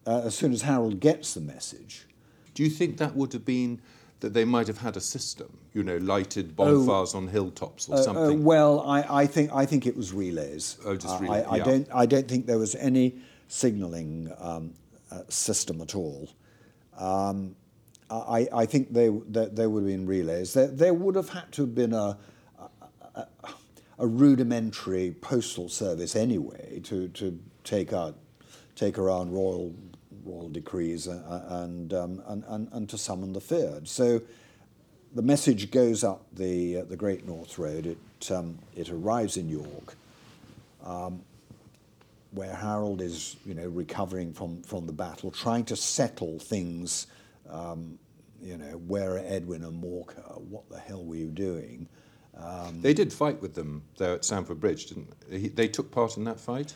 Uh, as soon as Harold gets the message. Do you think that would have been that they might have had a system, you know, lighted bonfires oh, on hilltops or uh, uh something? Uh, well, I, I, think I think it was relays. Oh, just relays. I, I yeah. don't I don't think there was any signalling um, uh, system at all. Um, I, I think they, they, they would have been relays. There, there would have had to have been a, a, a rudimentary postal service anyway to, to take out take around royal royal decrees uh, and, um, and, and, and, to summon the Fyrd. So the message goes up the, uh, the Great North Road. It, um, it arrives in York, um, where Harold is you know, recovering from, from the battle, trying to settle things. Um, you know, where are Edwin and Morcar? What the hell were you doing? Um, they did fight with them though, at Stamford Bridge, didn't they? They took part in that fight?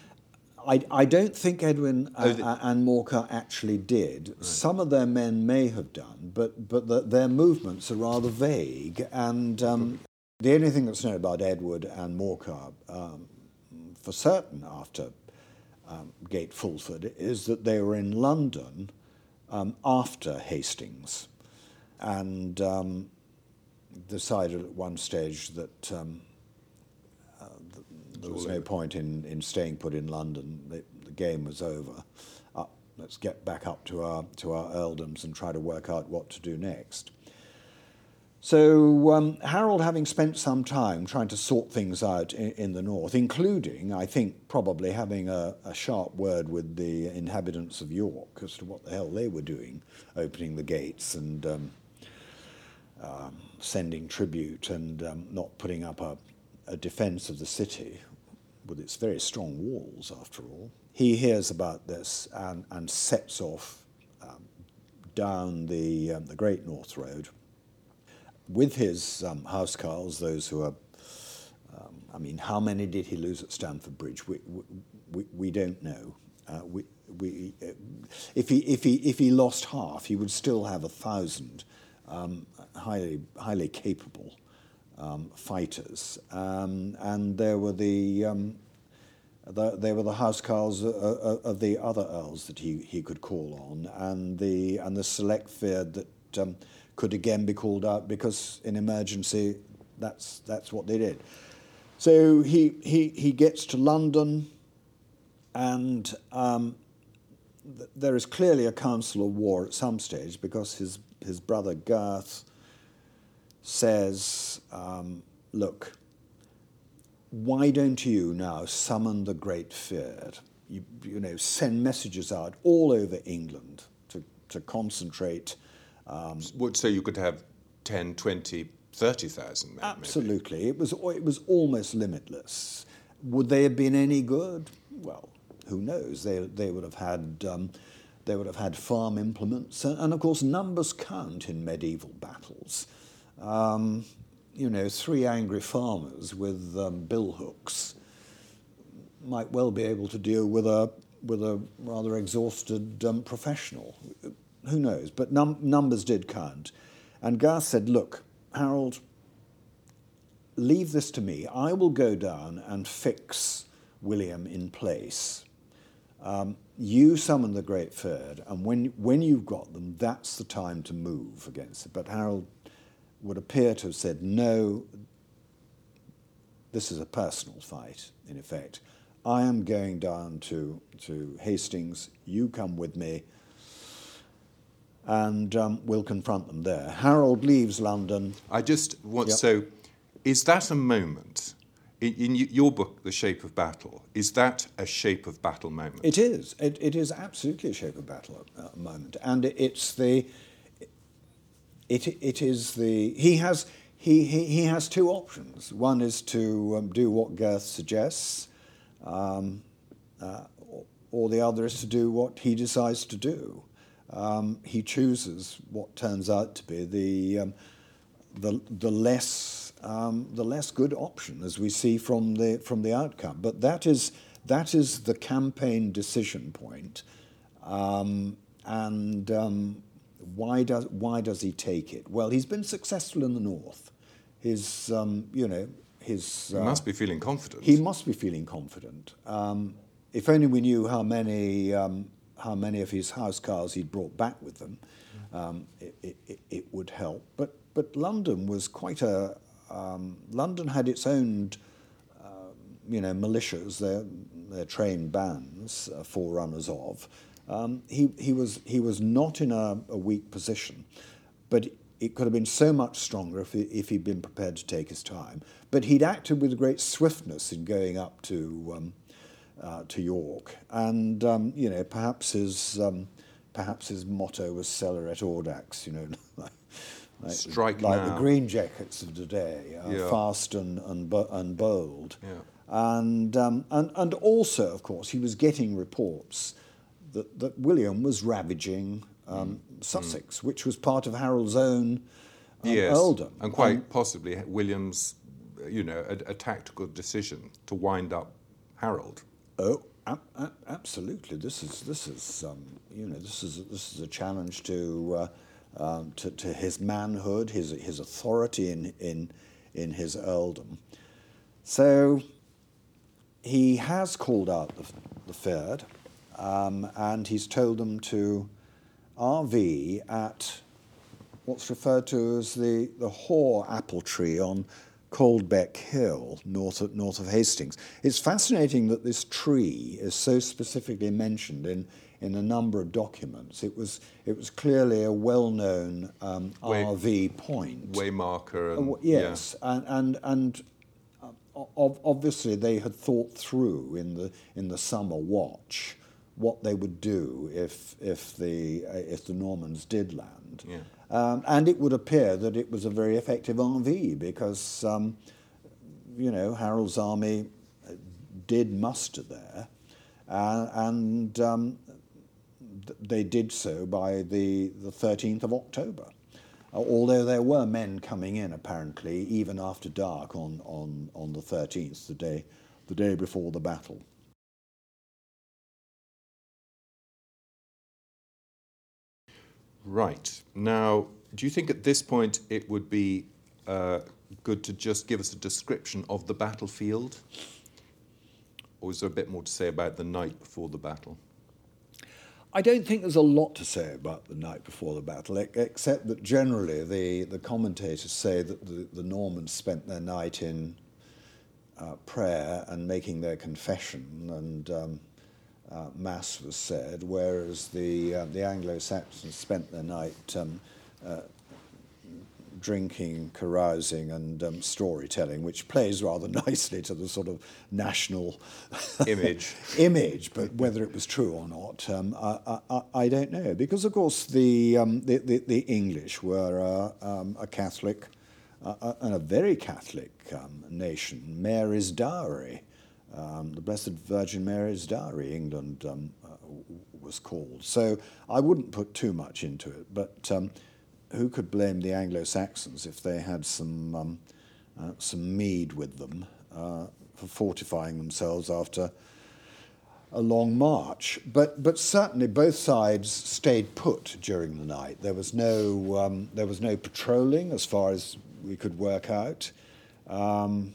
I, I don't think Edwin oh, the, and Morcar actually did. Right. Some of their men may have done, but, but the, their movements are rather vague. And um, the only thing that's known about Edward and Morcar um, for certain after um, Gate Fulford is that they were in London um, after Hastings and um, decided at one stage that um, there was no point in, in staying put in London. The, the game was over. Uh, let's get back up to our, to our earldoms and try to work out what to do next. So um, Harold, having spent some time trying to sort things out in, in the north, including, I think, probably having a, a, sharp word with the inhabitants of York as to what the hell they were doing, opening the gates and um, um, sending tribute and um, not putting up a, a defence of the city, with its very strong walls, after all. He hears about this and, and sets off um, down the, um, the Great North Road with his um, housecarls, those who are, um, I mean, how many did he lose at Stamford Bridge? We, we, we don't know. Uh, we, we, uh, if, he, if, he, if he lost half, he would still have a thousand um, highly, highly capable fighters, um, and there were the, um, the there were the housecarls uh, uh, of the other earls that he, he could call on, and the and the select Fyrd that um, could again be called out because in emergency, that's that's what they did. So he he he gets to London, and um, th- there is clearly a council of war at some stage because his his brother Garth says, um, Look, why don't you now summon the Great Fyrd? You, you know, send messages out all over England to, to concentrate. Um, Would say you could have 10, 20, 30,000 men. Absolutely. It was, it was almost limitless. Would they have been any good? Well, who knows? They, they would have had. Um, they would have had farm implements, and, and of course, numbers count in medieval battles. Um, you know, three angry farmers with um, billhooks might well be able to deal with a with a rather exhausted um, professional. Who knows? But num- numbers did count, and Garth said, "Look, Harold, leave this to me. I will go down and fix William in place." Um, you summon the Great Fyrd, and when, when you've got them, that's the time to move against it. But Harold would appear to have said, no, this is a personal fight, in effect. I am going down to, to Hastings, you come with me, and um, we'll confront them there. Harold leaves London. I just want, Yep. so is that a moment? In, in your book, The Shape of Battle, is that a shape of battle moment? It is. It, it is absolutely a shape of battle uh, moment, and it's the. It, it is the he has he, he, he has two options. One is to um, do what Gyrth suggests, um, uh, or- the other is to do what he decides to do. Um, he chooses what turns out to be the um, the the less um, the less good option, as we see from the from the outcome. But that is that is the campaign decision point, um, and why does why does he take it? Well, he's been successful in the north. His um, you know his You uh, must be feeling confident. he must be feeling confident. Um, if only we knew how many um, how many of his housecarls he'd brought back with them, um, it, it, it- it would help. But but London was quite a um, London had its own um, you know militias, their their trained bands, uh, forerunners of. Um, he he was he was not in a, a weak position, but it could have been so much stronger if, he, if he'd been prepared to take his time. But he'd acted with great swiftness in going up to, um, uh, to York. And, um, you know, perhaps his, um, perhaps his motto was Celer et Audax, you know, like, like, Strike like the green jackets of today, uh, Yeah. fast and, and, and bold. Yeah. And, um, and, and also, of course, he was getting reports that, that William was ravaging um, Mm. Sussex, which was part of Harold's own um, yes, earldom. and quite possibly William's, you know, a, a tactical decision to wind up Harold. Oh, ab- ab- absolutely. This is this is um, you know this is this is a challenge to, uh, um, to to his manhood, his his authority in in in his earldom. So he has called out the, the fyrd, um, and he's told them to RV at what's referred to as the, the Hoare apple tree on Caldbec Hill, north of, north of Hastings. It's fascinating that this tree is so specifically mentioned in, in a number of documents. It was, it was clearly a well known um, Way- RV point. Waymarker and Uh, yes, and and and uh, ob- obviously they had thought through in the in the summer watch what they would do if if the uh, if the Normans did land, Yeah. um, and it would appear that it was a very effective RV because um, you know Harold's army uh, did muster there, uh, and um, th- they did so by the the thirteenth of October. Uh, although there were men coming in apparently even after dark on, on, on the 13th, the day, the day before the battle. Right. Now, do you think at this point it would be uh, good to just give us a description of the battlefield? Or is there a bit more to say about the night before the battle? I don't think there's a lot to say about the night before the battle, except that generally the, the commentators say that the, the Normans spent their night in uh, prayer and making their confession, and um, uh, Mass was said, whereas the, uh, the Anglo Saxons spent their night um, uh, drinking, carousing, and um, storytelling, which plays rather nicely to the sort of national Image. image, but whether it was true or not, um, I, I, I don't know. Because, of course, the, um, the, the, the English were uh, um, a Catholic uh, uh, and a very Catholic um, nation. Mary's Dowry, um, the Blessed Virgin Mary's Dowry, England um, uh, was called. So I wouldn't put too much into it, but um, who could blame the Anglo Saxons if they had some, um, uh, some mead with them uh, for fortifying themselves after a long march. But, but certainly both sides stayed put during the night. There was no, um, there was no patrolling as far as we could work out. Um,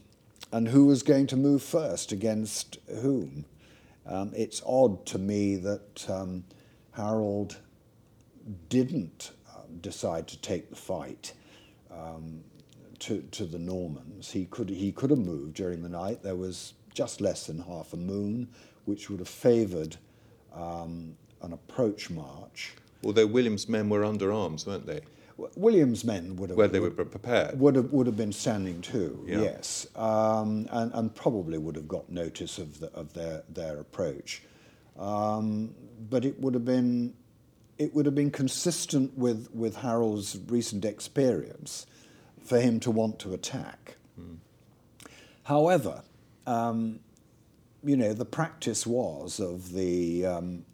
and who was going to move first against whom? Um, it's odd to me that um, Harold didn't um, decide to take the fight um, to, to the Normans. He could, he could have moved during the night. There was just less than half a moon, which would have favoured um, an approach march. Although William's men were under arms, weren't they? William's men would have where they were prepared would have would have been standing too. Yeah. Yes, um, and and probably would have got notice of the, of their their approach, um, but it would have been it would have been consistent with with Harold's recent experience for him to want to attack. Hmm. However, um, you know the practice was of the um,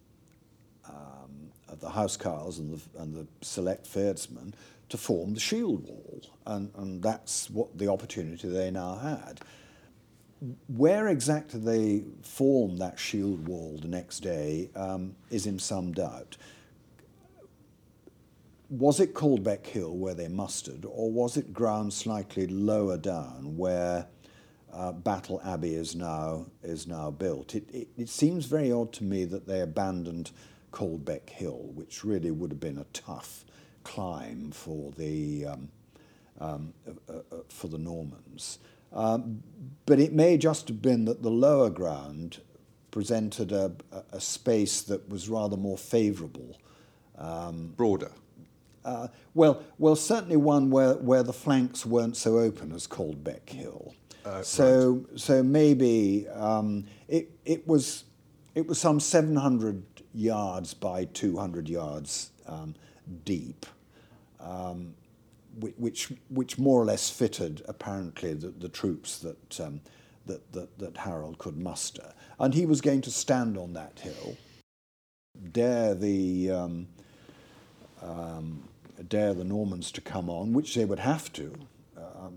the housecarls and the, and the select fyrdsmen to form the shield wall, and, and that's what the opportunity they now had. Where exactly they formed that shield wall the next day um, is in some doubt. Was it Caldbec Hill where they mustered, or was it ground slightly lower down where uh, Battle Abbey is now is now built? It, it, it seems very odd to me that they abandoned Caldbec Hill, which really would have been a tough climb for the um, um, uh, uh, for the Normans. Um, but it may just have been that the lower ground presented a, a space that was rather more favourable. Um, Broader. Uh, well, well, certainly one where, where the flanks weren't so open as Caldbec Hill. Uh, so, right. so maybe um, it, it was it was some 700 yards by 200 yards um, deep, um, which, which more or less fitted apparently the, the troops that, um, that, that, that Harold could muster. And he was going to stand on that hill, dare the, um, um, dare the Normans to come on, which they would have to. Um,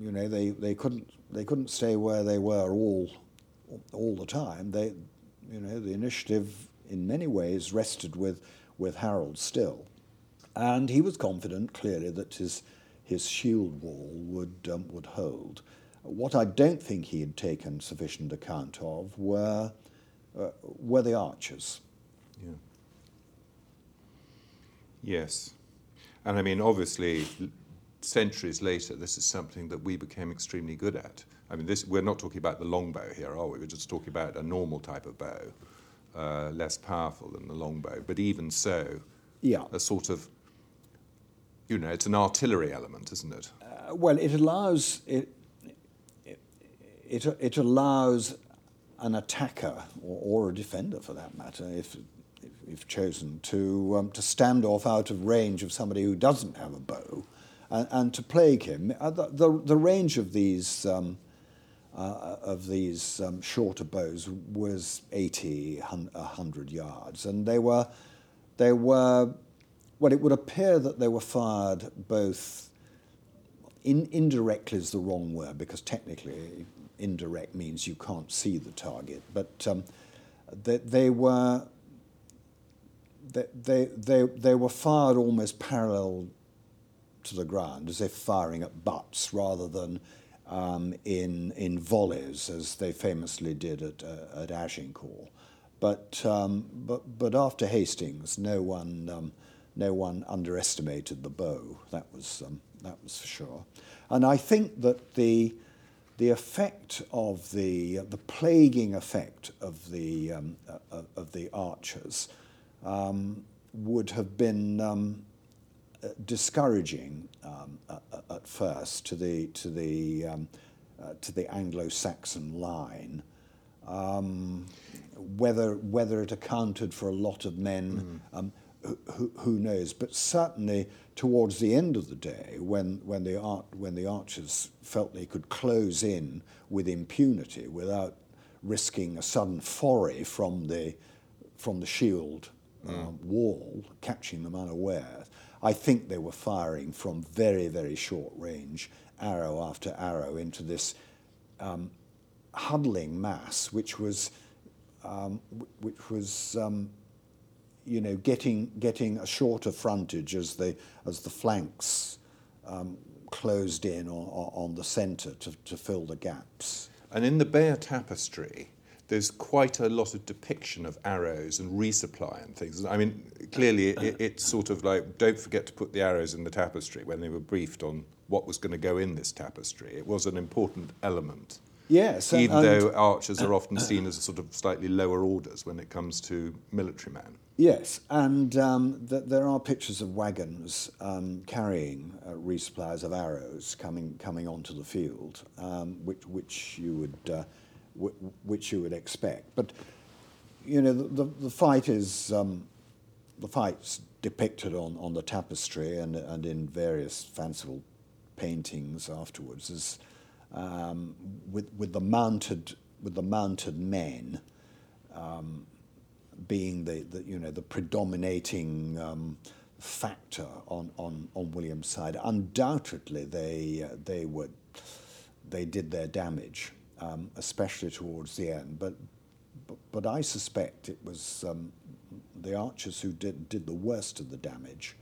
you know, they, they, couldn't, they couldn't stay where they were all, all the time. They, you know, the initiative in many ways rested with, with Harold still. And he was confident, clearly, that his, his shield wall would, um, would hold. What I don't think he had taken sufficient account of were, uh, were the archers. Yeah. Yes. And I mean, obviously, centuries later, this is something that we became extremely good at. I mean, this, we're not talking about the longbow here, are we? We're just talking about a normal type of bow uh, less powerful than the longbow. But even so, yeah. a sort of, you know, it's an artillery element, isn't it? Uh, well, it allows it, it, it, it allows an attacker or, or, a defender, for that matter, if if chosen, to um, to stand off out of range of somebody who doesn't have a bow, and, and to plague him. Uh, the, the, the range of these. Um, of these um, shorter bows was 80, 100 yards. And they were, they were, well, it would appear that they were fired both, in, indirectly is the wrong word, because technically indirect means you can't see the target, but um, they, they were, they, they, they were fired almost parallel to the ground, as if firing at butts rather than um, in, in volleys, as they famously did at, uh, at Agincourt. But, um, but, but after Hastings, no one, um, no one underestimated the bow. That was, um, that was for sure. And I think that the, the effect of the, the plaguing effect of the, um, uh, of the archers um, would have been discouraging um, at first to the to the um, uh, to the Anglo-Saxon line. Um, whether whether it accounted for a lot of men, mm. um, who, who, knows? But certainly towards the end of the day, when when the art when the archers felt they could close in with impunity without risking a sudden foray from the from the shield mm. uh, wall, catching them unaware, I think they were firing from very, very short range, arrow after arrow, into this um, huddling mass, which was, um, which was um, you know, getting, getting a shorter frontage as the, as the flanks um, closed in on, on the centre to, to fill the gaps. And in the Bayeux Tapestry, there's quite a lot of depiction of arrows and resupply and things. I mean, clearly it, it's sort of like, don't forget to put the arrows in the tapestry when they were briefed on what was going to go in this tapestry. It was an important element. Yes, even and, though archers are often seen as a sort of slightly lower orders when it comes to military men. Yes, and um, th- there are pictures of wagons um, carrying uh, resupplies of arrows coming coming onto the field, um, which which you would uh, which you would expect. But you know the the, fight is um, the fight's depicted on, on the tapestry and and in various fanciful paintings afterwards is um, with with the mounted with the mounted men um, being the, the, you know the predominating um, factor on, on, on William's side. Undoubtedly, they uh, they would they did their damage, um, especially towards the end. But, but but I suspect it was um, the archers who did did the worst of the damage.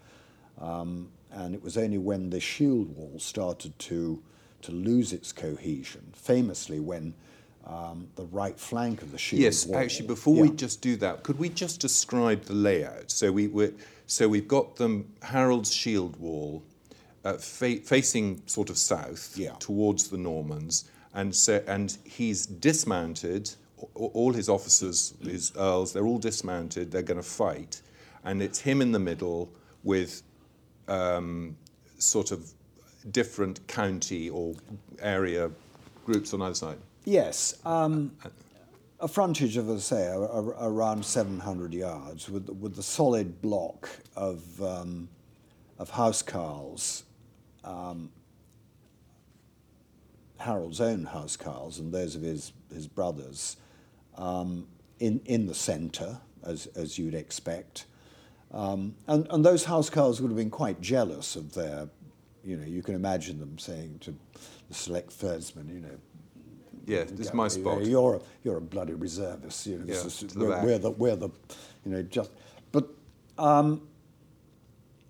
Um, and it was only when the shield wall started to to lose its cohesion, famously when um, the right flank of the shield wall. yes, wall. actually, before yeah. we just do that, could we just describe the layout? So we we so we've got the Harold's shield wall uh, fa- facing sort of south yeah. towards the Normans, and so and he's dismounted. All his officers, his earls, they're all dismounted. They're going to fight, and it's him in the middle with um, sort of different county or area groups on either side. Yes. Um, a frontage of, let's say, a, a, around 700 yards with, with the solid block of, um, of housecarls, um, Harold's own housecarls and those of his, his brothers, um, in, in the centre, as, as you'd expect. Um, and, and those housecarls would have been quite jealous of their, you know, you can imagine them saying to the select fyrdsmen, you know, Yes, this is my spot. You're a, you're a bloody reservist. You know, yeah, is, we're, we're, the we're the, you know, just. But um,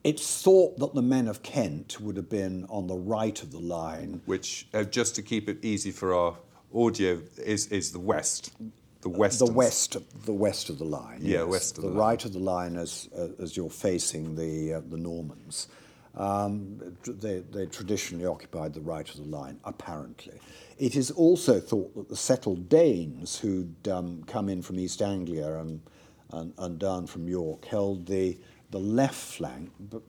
it's thought that the men of Kent would have been on the right of the line. Which, uh, just to keep it easy for our audio, is is the west. The west. The west, the west of the line. Yeah, yes. west of the, line. the right of the line as uh, as you're facing the uh, the Normans. Um, they, they traditionally occupied the right of the line, apparently. It is also thought that the settled Danes who'd um, come in from East Anglia and, and, and down from York held the, the left flank, but,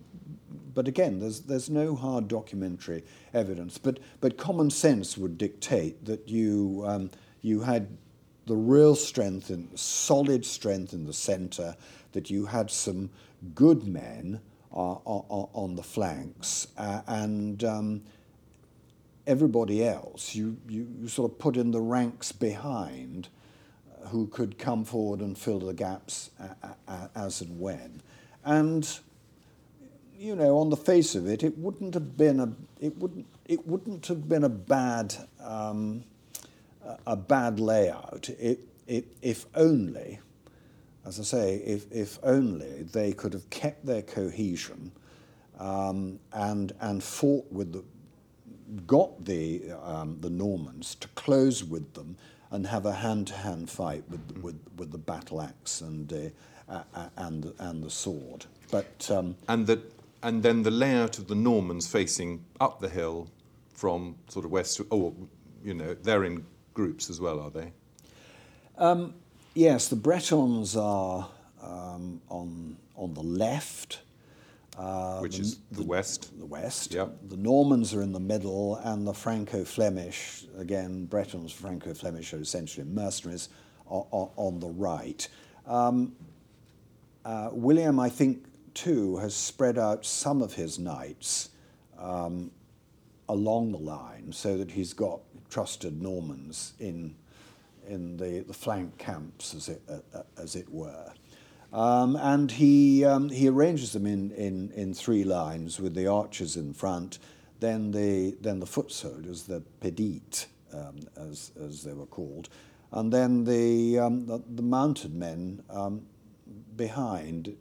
but again, there's, there's no hard documentary evidence. But, but common sense would dictate that you, um, you had the real strength, and solid strength in the centre, that you had some good men uh, on, the flanks, uh, and um, everybody else, you, you, sort of put in the ranks behind uh, who could come forward and fill the gaps as and when. And, you know, on the face of it, it wouldn't have been a, it wouldn't, it wouldn't have been a bad, um, a bad layout. It, it, if only, as I say, if, if only they could have kept their cohesion um, and, and fought with the, got the, um, the Normans to close with them and have a hand-to-hand fight with, with, with the battle axe and, uh, and, and the sword. But, um, and, the, and then the layout of the Normans facing up the hill from sort of west, oh, you know, they're in groups as well, are they? Um, yes, the Bretons are um, on, on the left, uh, Which the, is the, the, west. The west. Yep. The Normans are in the middle, and the Franco-Flemish, again, Bretons, Franco-Flemish are essentially mercenaries, are, are on the right. Um, uh, William, I think, too, has spread out some of his knights um, along the line so that he's got trusted Normans in, in the, the flank camps, as it, uh, uh as it were. Um, and he, um, he arranges them in, in, in three lines with the archers in front, then the, then the foot soldiers, the pedite, um, as, as they were called, and then the, um, the, the, mounted men um, behind.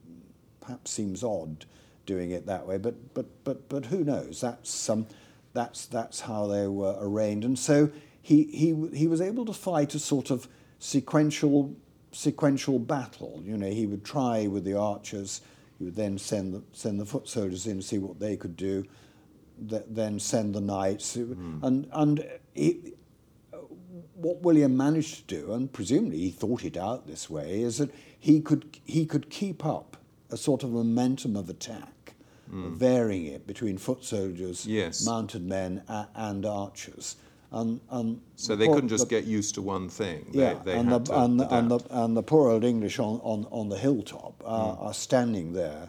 Perhaps seems odd doing it that way, but, but, but, but who knows? That's, um, that's, that's how they were arranged. And so he, he, he was able to fight a sort of sequential sequential battle. You know, he would try with the archers. He would then send the, send the foot soldiers in to see what they could do. Th- then send the knights, mm. and and he, what William managed to do, and presumably he thought it out this way, is that he could he could keep up a sort of momentum of attack, mm. varying it between foot soldiers, yes. mounted men, a, and archers. And, and so they couldn't just the, get used to one thing. Yeah, they, they and, the, and, the, and, the, and the poor old English on, on, on the hilltop are, mm. are standing there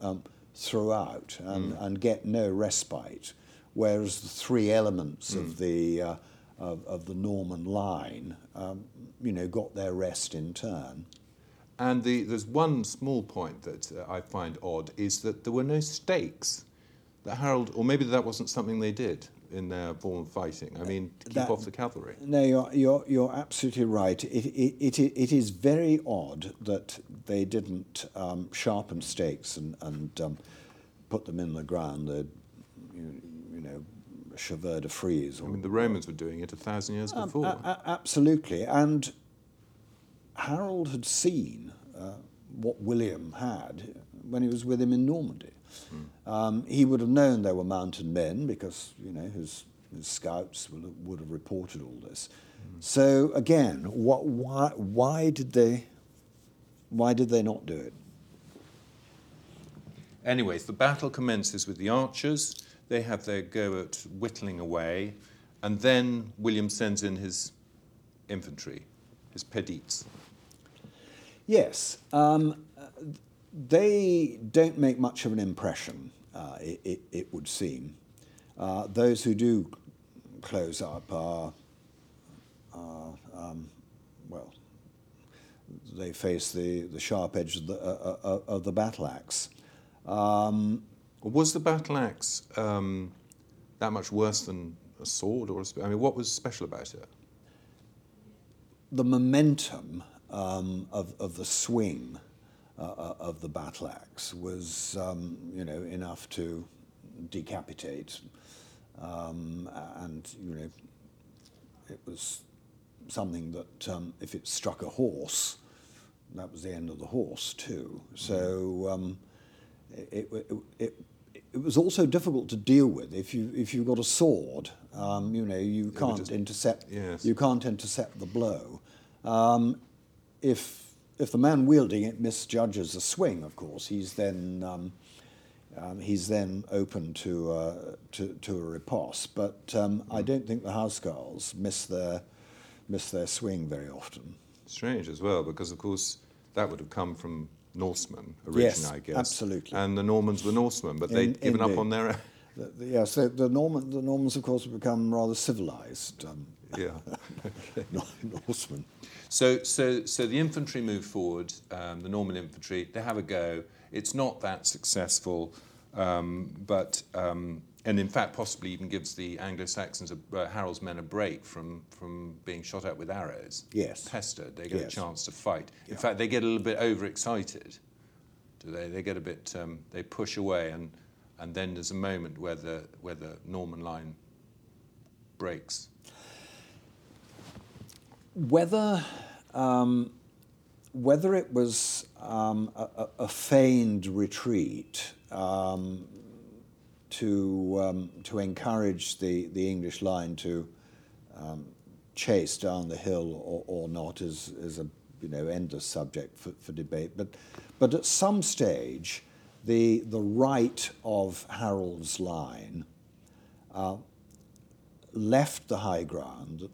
um, throughout and, mm. and get no respite, whereas the three elements of the uh, of, of, the Norman line, um, you know, got their rest in turn. And the, there's one small point that uh, I find odd is that there were no stakes. That Harold, or maybe that wasn't something they did in their form of fighting. I mean, keep that, off the cavalry. No, you're, you're, you're absolutely right. It, it, it, it is very odd that they didn't um, sharpen stakes and, and um, put them in the ground. They'd, you, you know, chevaux de frise. I mean, the Romans were doing it a thousand years um, before. A, a, absolutely. And Harold had seen uh, what William had when he was with him in Normandy. Mm. Um, he would have known there were mounted men because you know his, his scouts would have, would have reported all this. Mm. So again, what, why, why did they why did they not do it? Anyways, the battle commences with the archers. They have their go at whittling away, and then William sends in his infantry, his pedites. Yes. Um, they don't make much of an impression, uh, it, it, it, would seem. Uh, those who do close up are, are um, well, they face the, the sharp edge of the, uh, uh, uh of the battle axe. Um, was the battle axe um, that much worse than a sword? Or a sp- I mean, what was special about it? The momentum um, of, of the swing uh, uh, of the battle axe was, um, you know, enough to decapitate. Um, and, you know, it was something that um, if it struck a horse, that was the end of the horse too. So um, it, it, it, it, was also difficult to deal with if you if you've got a sword. Um, you know, you can't just, intercept. Yes. You can't intercept the blow. Um, if if the man wielding it misjudges a swing, of course, he's then um, um, he's then open to, uh, to, to a riposte. But um, I don't think the housecarls miss their miss their swing very often. Strange as well, because of course that would have come from Norsemen originally, yes, I guess. absolutely. And the Normans were Norsemen, but they'd given indeed. up on their. The, the, yes, the, the, Norman, the Normans, of course, have become rather civilized. Um, yeah, Norsemen. So, so, so the infantry move forward, um, the Norman infantry, they have a go. It's not that successful, um, but, um, and in fact, possibly even gives the Anglo Saxons, uh, Harold's men, a break from, from being shot at with arrows. Yes. Pestered. They get yes. a chance to fight. In yeah. fact, they get a little bit overexcited. Do they? They get a bit, um, they push away, and, and then there's a moment where the, where the Norman line breaks whether um, whether it was um, a, a, feigned retreat um, to um, to encourage the, the English line to um, chase down the hill or, or not is, is a you know endless subject for, for debate. But but at some stage, the the right of Harold's line uh, left the high ground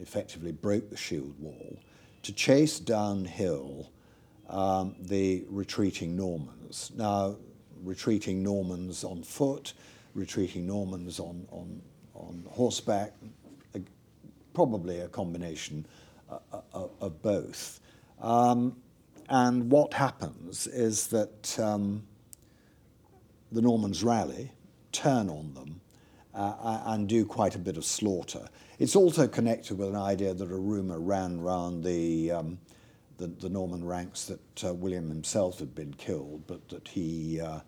effectively broke the shield wall, to chase downhill um, the retreating Normans. Now, retreating Normans on foot, retreating Normans on, on, on horseback, probably a combination uh, uh, of both. Um, and what happens is that um, the Normans rally, turn on them, uh, and do quite a bit of slaughter. It's also connected with an idea that a rumour ran round the, um, the, the, Norman ranks that uh, William himself had been killed, but that he, uh,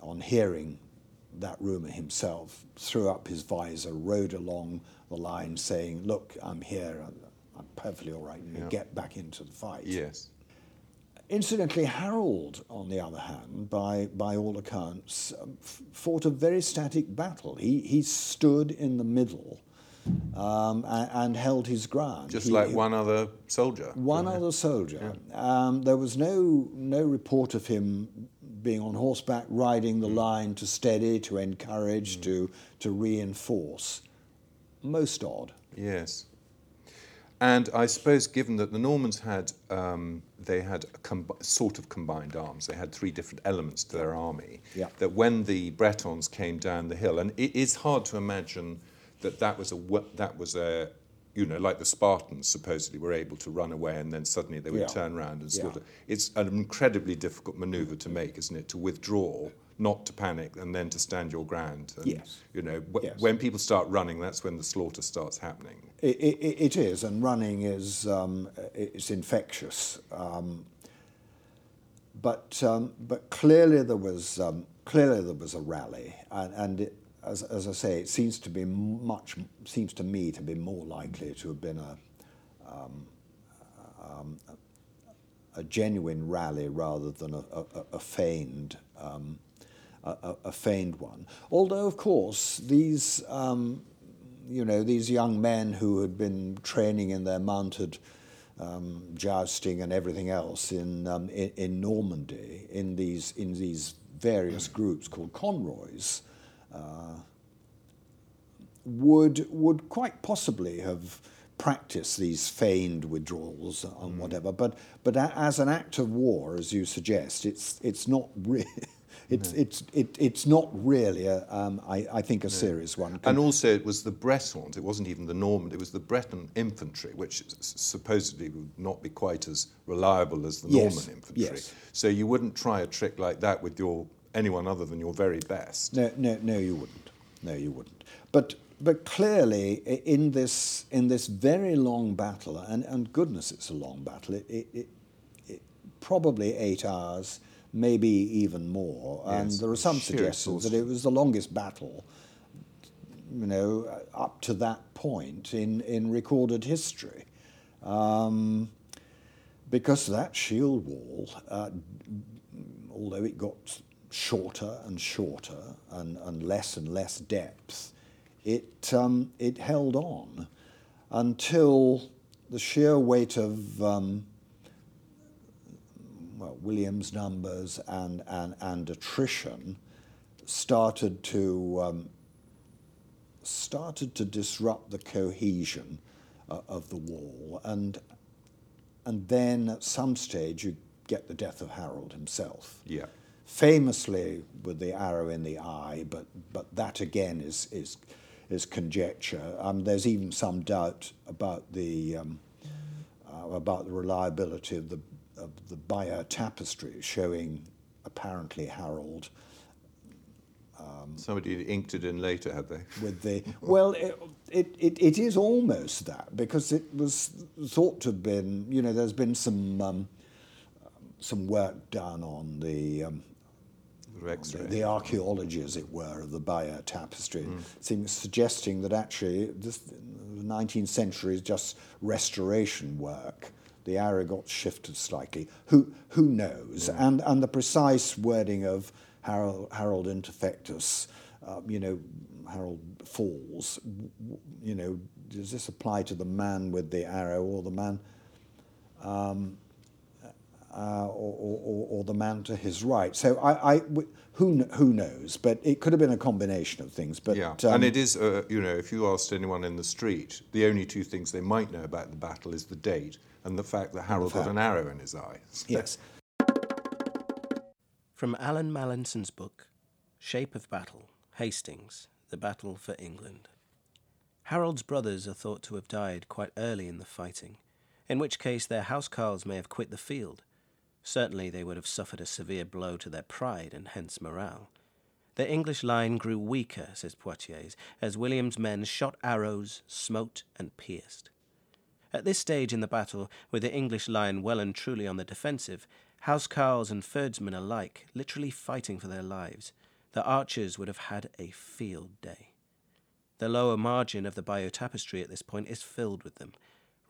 on hearing that rumour himself, threw up his visor, rode along the line saying, Look, I'm here, I'm perfectly all right, and Yeah. get back into the fight. Yes. Incidentally, Harold, on the other hand, by, by all accounts, um, fought a very static battle. He, he stood in the middle um, and, and held his ground. Just He- like one other soldier. one other soldier. Um, there was no no report of him being on horseback, riding Mm. the line to steady, to encourage, to to reinforce. Most odd. Yes. And I suppose, given that the Normans had, um, they had a com- sort of combined arms, they had three different elements to their army. Yeah. That when the Bretons came down the hill, and it is hard to imagine that that was a that was a, you know, like the Spartans supposedly were able to run away and then suddenly they would Yeah. turn around and Yeah. slaughter. It's an incredibly difficult manoeuvre to make, isn't it? To withdraw, not to panic, and then to stand your ground. And, Yes. You know, wh- Yes. when people start running, that's when the slaughter starts happening. It, it, is, and running is um, it's infectious. Um, but um, but clearly there was um, clearly there was a rally, and, and it, as, as I say, it seems to be much seems to me to be more likely to have been a um, um, a genuine rally rather than a, a, a feigned a, a- feigned one. Although, of course, these you know these young men who had been training in their mounted um, jousting and everything else in, um, in in Normandy in these in these various groups called conroys uh, would would quite possibly have practiced these feigned withdrawals and whatever. But but as an act of war, as you suggest, it's it's not really. It's, it's, it, it's not really, a, um, I, I think, a serious one. And also, it was the Bretons, it wasn't even the Normand, it was the Breton infantry, which s- supposedly would not be quite as reliable as the Yes, Norman infantry. yes. So you wouldn't try a trick like that with your anyone other than your very best. No, no, no, you wouldn't. No, you wouldn't. But but clearly, in this in this very long battle, and, and goodness, it's a long battle. It, it, it, it probably eight hours, maybe even more. and there are some suggestions that it was the longest battle, you know, up to that point in in recorded history. Um, because that shield wall, uh, although it got shorter and shorter and, and less and less depth, it, um, it held on until the sheer weight of um, well, William's numbers and, and, and attrition started to um, started to disrupt the cohesion uh, of the wall, and and then at some stage you get the death of Harold himself Yeah. famously with the arrow in the eye, but, but that again is, is, is conjecture. Um, there's even some doubt about the, um, uh, about the reliability of the, the Bayeux tapestry showing apparently Harold Somebody had inked it in later, had they? with the well it, it, it, it is almost that because it was thought to have been you know there's been some um, some work done on the um, The the, the archaeology, as it were, of the Bayeux tapestry, Mm. seems suggesting that actually this the 19th century is just restoration work. The arrow got shifted slightly. Who who knows? And and the precise wording of Harold Harold Interfectus, uh, you know, Harold falls. You know, does this apply to the man with the arrow or the man? uh, or, or, or, or the man to his right. So I, I w- who, who knows? But it could have been a combination of things. But yeah, um, and it is, uh, you know, if you asked anyone in the street, the only two things they might know about the battle is the date and the fact that Harold got fact. an arrow in his eye. yes, From Allan Mallinson's book, Shape of Battle, Hastings, The Battle for England. Harold's brothers are thought to have died quite early in the fighting, in which case their housecarls may have quit the field. Certainly they would have suffered a severe blow to their pride and hence morale. The English line grew weaker, says Poitiers, as William's men shot arrows, smote, and pierced. At this stage in the battle, with the English line well and truly on the defensive, housecarls and fyrdsmen alike literally fighting for their lives, the archers would have had a field day. The lower margin of the Bayeux tapestry at this point is filled with them.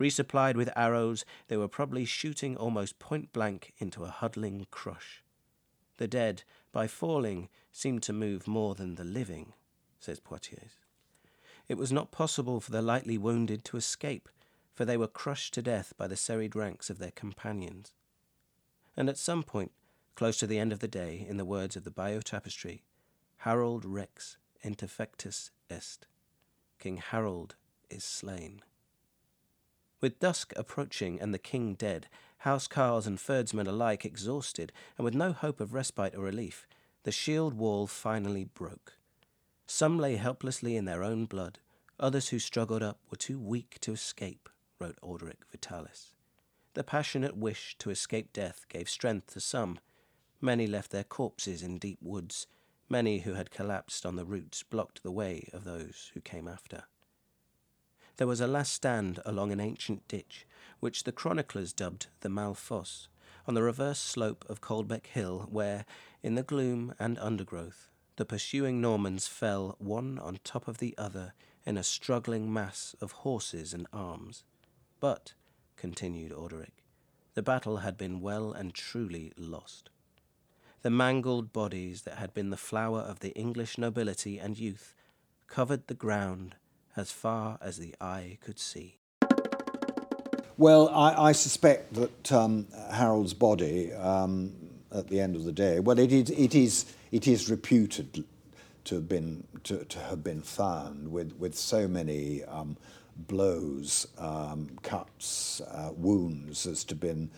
Resupplied with arrows, they were probably shooting almost point blank into a huddling crush. The dead, by falling, seemed to move more than the living, says Poitiers. It was not possible for the lightly wounded to escape, for they were crushed to death by the serried ranks of their companions. And at some point, close to the end of the day, in the words of the Bayeux Tapestry, Harold rex interfectus est. King Harold is slain. With dusk approaching and the king dead, housecarls and fyrdsmen alike exhausted, and with no hope of respite or relief, the shield wall finally broke. Some lay helplessly in their own blood, others who struggled up were too weak to escape, wrote Orderic Vitalis. The passionate wish to escape death gave strength to some. Many left their corpses in deep woods. Many who had collapsed on the roots blocked the way of those who came after there was a last stand along an ancient ditch, which the chroniclers dubbed the Malfosse, on the reverse slope of Caldbec Hill, where, in the gloom and undergrowth, the pursuing Normans fell one on top of the other in a struggling mass of horses and arms. But, continued Orderic, the battle had been well and truly lost. The mangled bodies that had been the flower of the English nobility and youth covered the ground as far as the eye could see. Well, I, I suspect that um, Harold's body, um, at the end of the day, well, it is, it is, it is reputed to have been to, to have been found with with so many um, blows, um, cuts, uh, wounds as to been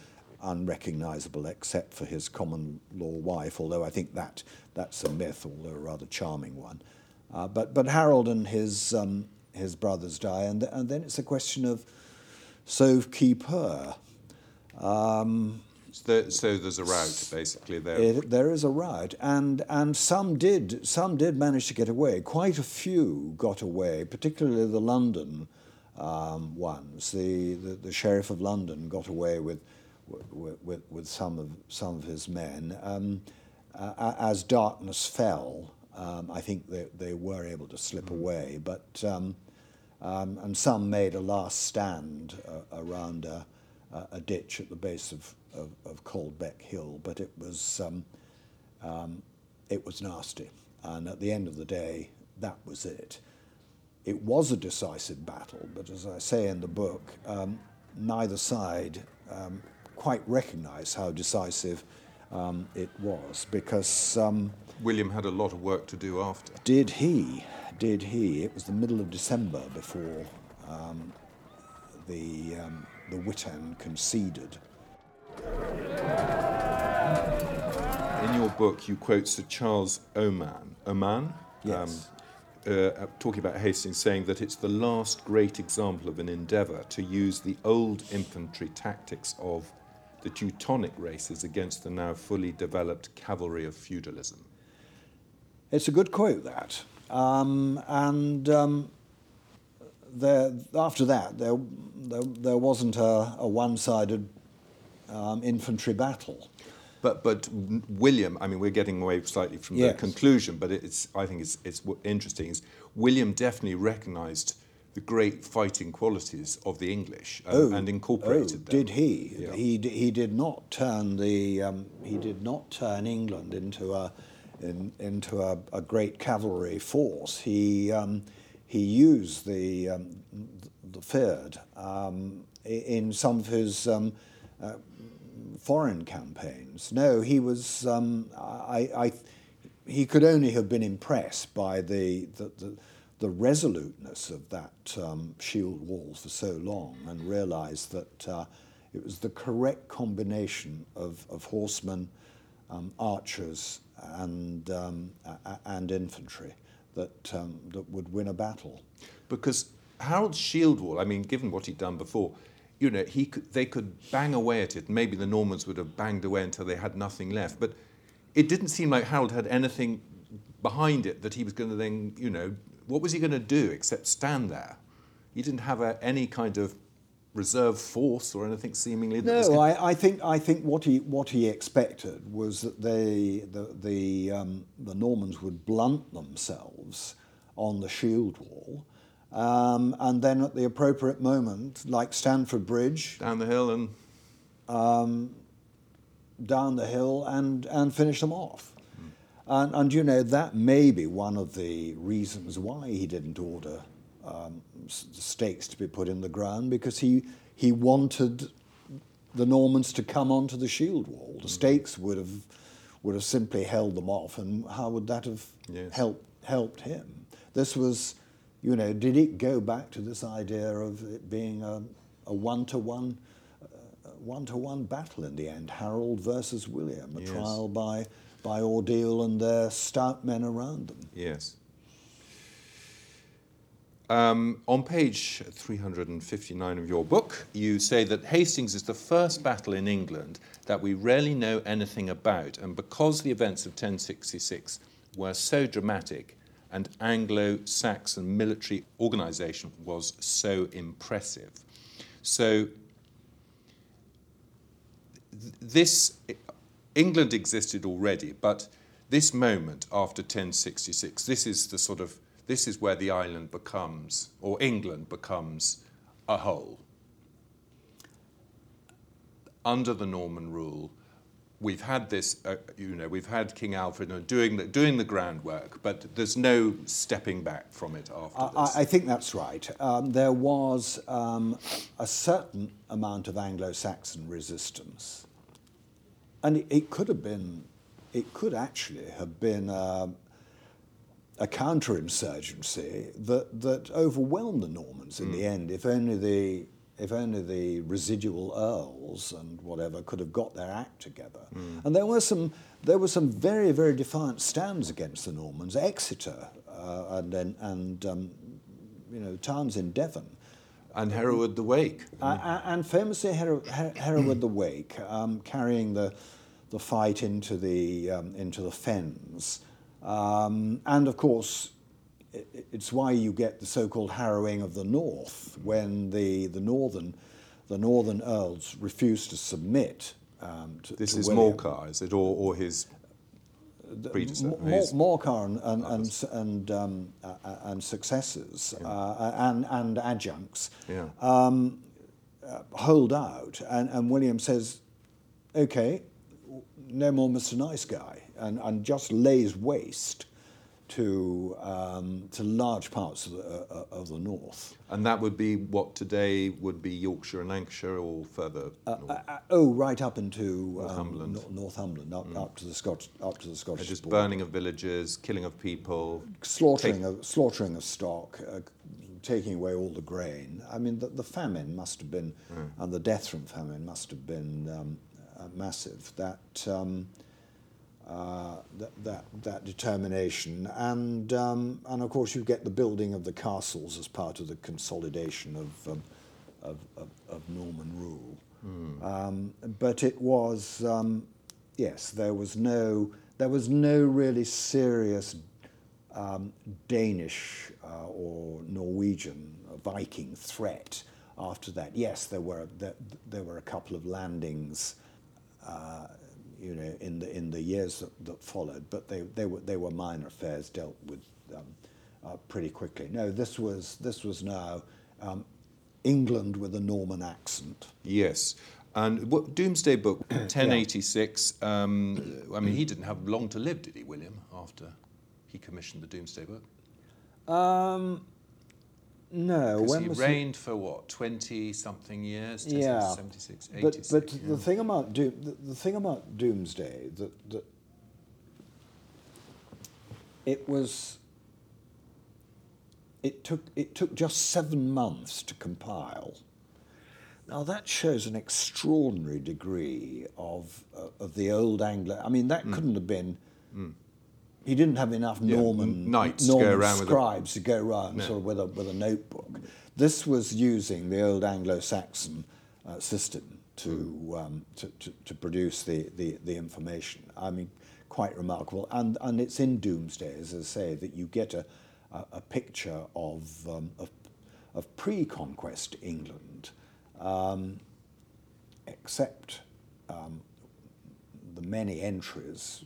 unrecognizable except for his common law wife. Although I think that that's a myth, although a rather charming one. Uh, but but Harold and his um, his brothers die, and, and then it's a question of sauve qui peut. Um, so, so, there's a route, basically. There, it, there is a route, and and some did some did manage to get away. Quite a few got away, particularly the London um, ones. The, the, the sheriff of London got away with with, with, with some of some of his men. Um, uh, as darkness fell, um, I think they, they were able to slip mm. away, but um, um, and some made a last stand uh, around a, a, ditch at the base of, of, of Caldbec Hill, but it was, um, um, it was nasty. And at the end of the day, that was it. It was a decisive battle, but as I say in the book, um, neither side um, quite recognized how decisive um, it was because. William had a lot of work to do after. Did he? did he. It was the middle of December before um, the, um, the Witan conceded. In your book, you quote Sir Charles Oman. Oman? Yes. Um, uh, talking about Hastings, saying that it's the last great example of an endeavour to use the old infantry tactics of the Teutonic races against the now fully developed cavalry of feudalism. It's a good quote, that. Um, and um, there, after that, there, there, there wasn't a, a one sided um, infantry battle. But, but William, I mean, we're getting away slightly from yes. the conclusion, but it's, I think it's, it's interesting. Is William definitely recognised the great fighting qualities of the English and, oh, and incorporated oh, them. Did he? Yeah. He, he did not turn the um, he did not turn England into a in, into a, a, great cavalry force. He, um, he used the, um, the Fyrd um, in some of his um, uh, foreign campaigns. No, he was, um, I, I, he could only have been impressed by the, the, the, the resoluteness of that um, shield wall for so long and realized that uh, it was the correct combination of, of horsemen, um, archers, and, um, and infantry that, um, that would win a battle. Because Harold's shield wall, I mean, given what he'd done before, you know, he could, they could bang away at it. Maybe the Normans would have banged away until they had nothing left. But it didn't seem like Harold had anything behind it that he was going to then, you know, what was he going to do except stand there? He didn't have a, any kind of reserve force or anything seemingly? no, I, I, think I think what he what he expected was that they the the um, the Normans would blunt themselves on the shield wall, Um, and then at the appropriate moment, like Stamford Bridge, Down the hill and down the hill and, and finish them off. And, and, you know, that may be one of the reasons why he didn't order um, stakes to be put in the ground, because he, he wanted the Normans to come onto the shield wall. The stakes would have, would have simply held them off, and how would that have Yes. helped, helped him? This was, you know, did it go back to this idea of it being a, a one-to-one one-to-one battle in the end, Harold versus William, a Yes. trial by, by ordeal and their stout men around them. Yes. Um, on page 359 of your book, you say that Hastings is the first battle in England that we rarely know anything about, and because the events of 1066 were so dramatic and Anglo Saxon military organisation was so impressive. So, th- this England existed already, but this moment after 1066, this is the sort of this is where the island becomes, or England becomes, a whole. Under the Norman rule, we've had this, uh, you know, we've had King Alfred doing the, doing the groundwork, but there's no stepping back from it after I, this. I think that's right. Um, there was um, a certain amount of Anglo-Saxon resistance, and it, it could have been, it could actually have been um a counterinsurgency that, that overwhelmed the Normans in the end. If only the if only the residual earls and whatever could have got their act together. And there were some there were some very very defiant stands against the Normans. Exeter uh, and then and um, you know towns in Devon. and Hereward the Wake. Uh, and famously, Her- Her- Hereward the Wake, um, carrying the, the fight into the, um, into the fens. Um, and of course, it's why you get the so-called harrowing of the North, when the, the, northern, the northern earls refuse to submit um, to, This to is William. Morcar, is it, or, or his predecessor? Mo- Mo- Morcar and, and, and, and, um, uh, and successors uh, and, and adjuncts Yeah. um, uh, hold out. And, and William says, okay, no more Mr. Nice Guy, and, and just lays waste to, um, to large parts of the, uh, of the north. And that would be what today would be Yorkshire and Lancashire or further north. Uh, uh, oh, right up into um, Northumberland. Nor- Northumberland, up, up to the Scotch, up to the Scottish just burning of villages, killing of people. slaughtering Take- of slaughtering of stock, uh, taking away all the grain. I mean, the, the famine must have been, and the death from famine must have been um, uh, massive. That, um, uh, that that that determination, and um, and of course you get the building of the castles as part of the consolidation of um, of, of, of Norman rule. Um, but it was um, yes, there was no there was no really serious um, Danish uh, or Norwegian uh, Viking threat after that. Yes, there were there, there were a couple of landings, uh, you know, in the in the years that, that followed, but they, they were they were minor affairs dealt with um, uh, pretty quickly. No, this was this was now um, England with a Norman accent. Yes. And what, Domesday Book, 1086, um, I mean, he didn't have long to live, did he, William, after he commissioned the Domesday Book? Um, no, when he reigned for what, 20 something years? Yeah. 76, 86. But, but yeah. the thing about Doom, the, the thing about Domesday that, that it was it took it took just seven months to compile. Now that shows an extraordinary degree of uh, of the old Anglo. I mean, that couldn't have been. He didn't have enough Mm. Yeah, Norman to go Norman around with a- scribes to go around No. sort of with a with a notebook. This was using the old Anglo-Saxon uh, system to, Mm. um, to, to to produce the, the, the information. I mean, quite remarkable. And and it's in Domesday, as I say, that you get a a, a picture of, um, of of pre-conquest England, um, except um, the many entries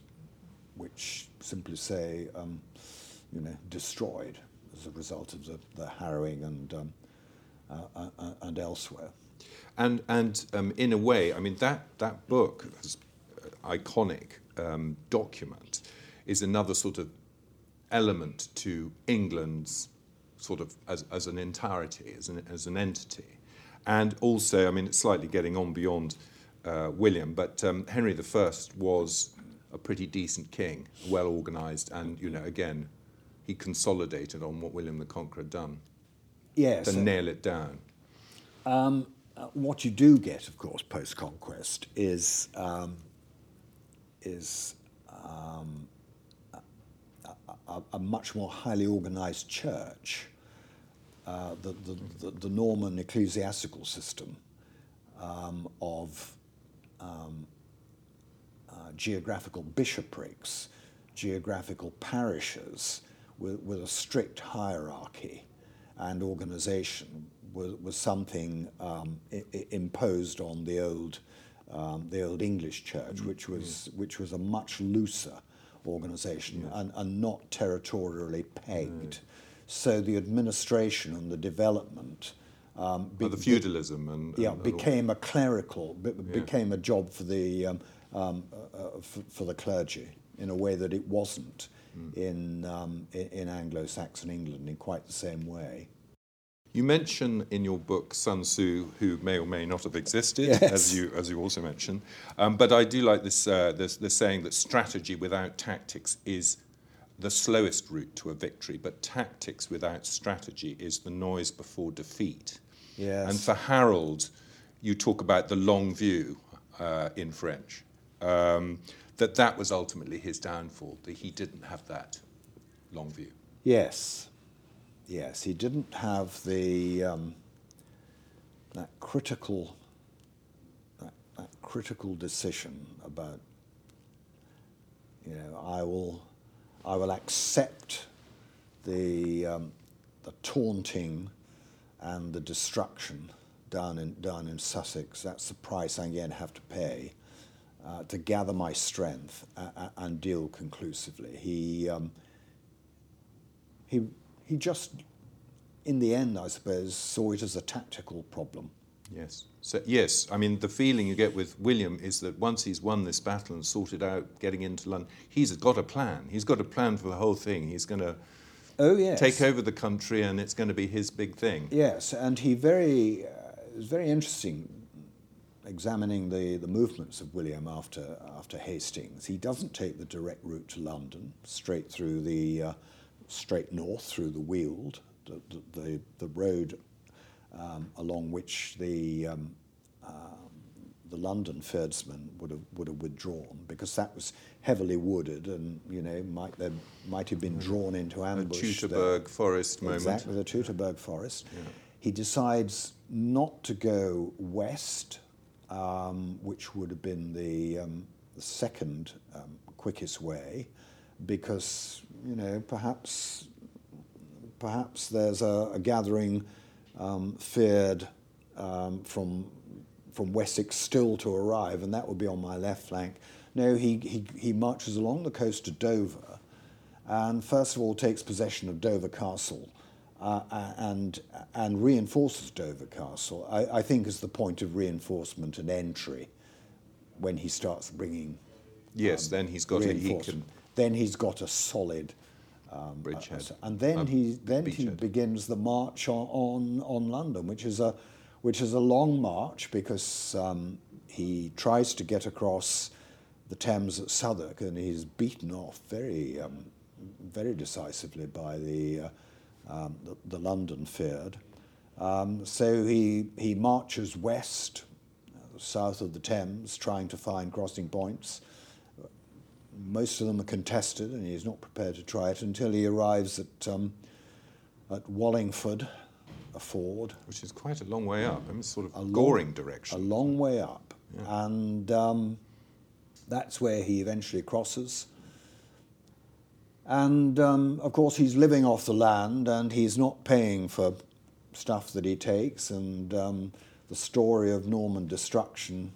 which simply say, um, you know, destroyed, as a result of the, the harrowing and, um, uh, uh, uh and elsewhere. And, and um, in a way, I mean, that, that book, this iconic um, document, is another sort of element to England's sort of as, as an entirety, as an, as an entity. And also, I mean, it's slightly getting on beyond uh, William, but um, Henry I was a pretty decent king, well organized, and, you know, again, he consolidated on what William the Conqueror had done. Yes. To nail it down. Um, uh, what you do get, of course, post conquest is um, is um, a, a, much more highly organized church. Uh, the, the, the, the, Norman ecclesiastical system um, of um, uh, geographical bishoprics, geographical parishes with, with a strict hierarchy and organization was, was something um, I- imposed on the old, um, the old English church, mm-hmm. which was, which was a much looser organization yeah. and, and not territorially pegged. So the administration and the development. Um, be, the feudalism and, yeah became a clerical be, yeah. became a job for the um, um, uh, uh, for, for, the clergy in a way that it wasn't mm. in, um, in, in Anglo-Saxon England in quite the same way. You mention in your book Sun Tzu, who may or may not have existed, yes. as you as you also mentioned. Um, but I do like this, uh, this this saying that strategy without tactics is the slowest route to a victory, but tactics without strategy is the noise before defeat. Yes. And for Harold, you talk about the long view uh, in French. Um, that that was ultimately his downfall. That he didn't have that long view. Yes. Yes, he didn't have the um, that critical that, that critical decision about you know I will I will accept the um, the taunting and the destruction down in down in Sussex. That's the price I'm going to have to pay uh, to gather my strength and deal conclusively. He um, he he just, in the end, I suppose, saw it as a tactical problem. Yes. So, yes, I mean, the feeling you get with William is that once he's won this battle and sorted out getting into London, he's got a plan. He's got a plan for the whole thing. He's going to oh, yes. take over the country and it's going to be his big thing. Yes, and he very, uh, it was very interesting examining the, the movements of William after, after Hastings. He doesn't take the direct route to London, straight through the. Uh, straight north through the Weald, the, the, the road um, along which the, um, uh, the London fyrdsmen would have, would have withdrawn because that was heavily wooded and, you know, might, they might have been mm. drawn into ambush. The Teutoburg there. forest moment. Exactly, the Teutoburg forest. Yeah. He decides not to go west, which would have been the, um, second um, quickest way, because you know perhaps perhaps there's a, a gathering um, fyrd um, from from Wessex still to arrive, and that would be on my left flank. No, he, he, he marches along the coast to Dover, and first of all takes possession of Dover Castle, uh, and and reinforces Dover Castle. I, I think is the point of reinforcement and entry when he starts bringing. Yes, um, then he's got a, he can then he's got a solid um, bridgehead. Uh, and then um, he then he begins the march on, on, on London, which is a which is a long march because um, he tries to get across the Thames at Southwark, and he's beaten off very um, very decisively by the uh, um, the, the, London Fyrd. Um, so he he marches west, uh, south of the Thames, trying to find crossing points most of them are contested, and he's not prepared to try it until he arrives at, um, at Wallingford, a ford. Which is quite a long way up. I mean, sort of a Goring long, direction. A long way up. Yeah. And um, that's where he eventually crosses. And um, of course, he's living off the land and he's not paying for stuff that he takes. And um, the story of Norman destruction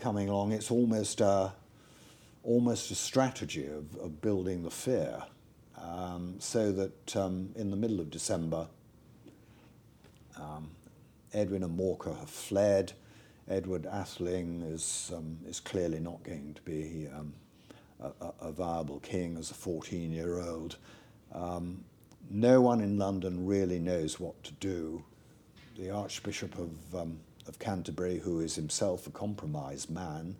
coming along, it's almost a almost a strategy of, of building the fear um, so that um, in the middle of December, um, Edwin and Morcar have fled. Edward Atheling is, um, is clearly not going to be a, a, viable king as a 14 year old. Um, no one in London really knows what to do. The Archbishop of, um, of Canterbury, who is himself a compromised man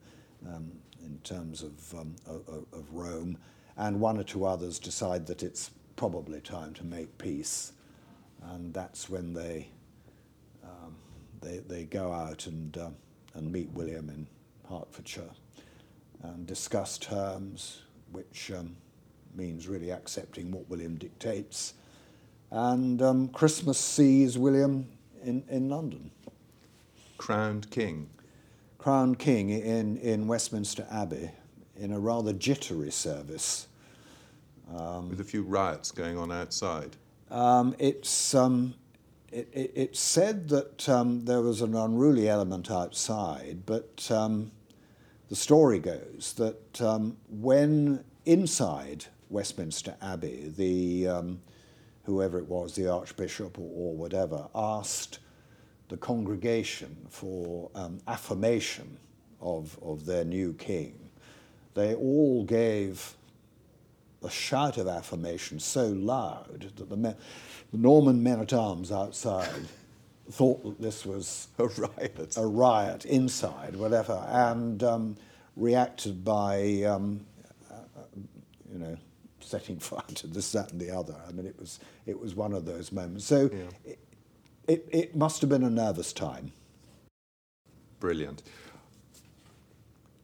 um, in terms of, um, of, of Rome, and one or two others decide that it's probably time to make peace. And that's when they, um, they, they go out and, uh, and meet William in Hertfordshire and discuss terms, which um, means really accepting what William dictates. And um, Christmas sees William in, in London. Crowned king. Crowned king in, in Westminster Abbey in a rather jittery service. Um, With a few riots going on outside. Um, it's, um, it, it, it's said that um, there was an unruly element outside, but um, the story goes that um, when inside Westminster Abbey, the um, whoever it was, the Archbishop or, or whatever, asked the congregation for um, affirmation of, of their new king, they all gave a shout of affirmation so loud that the, men, the Norman men at arms outside thought that this was a riot, a riot inside, whatever, and um, reacted by, um, uh, you know, setting fire to this, that, and the other. I mean, it was it was one of those moments. So yeah. it, it, it must have been a nervous time. Brilliant.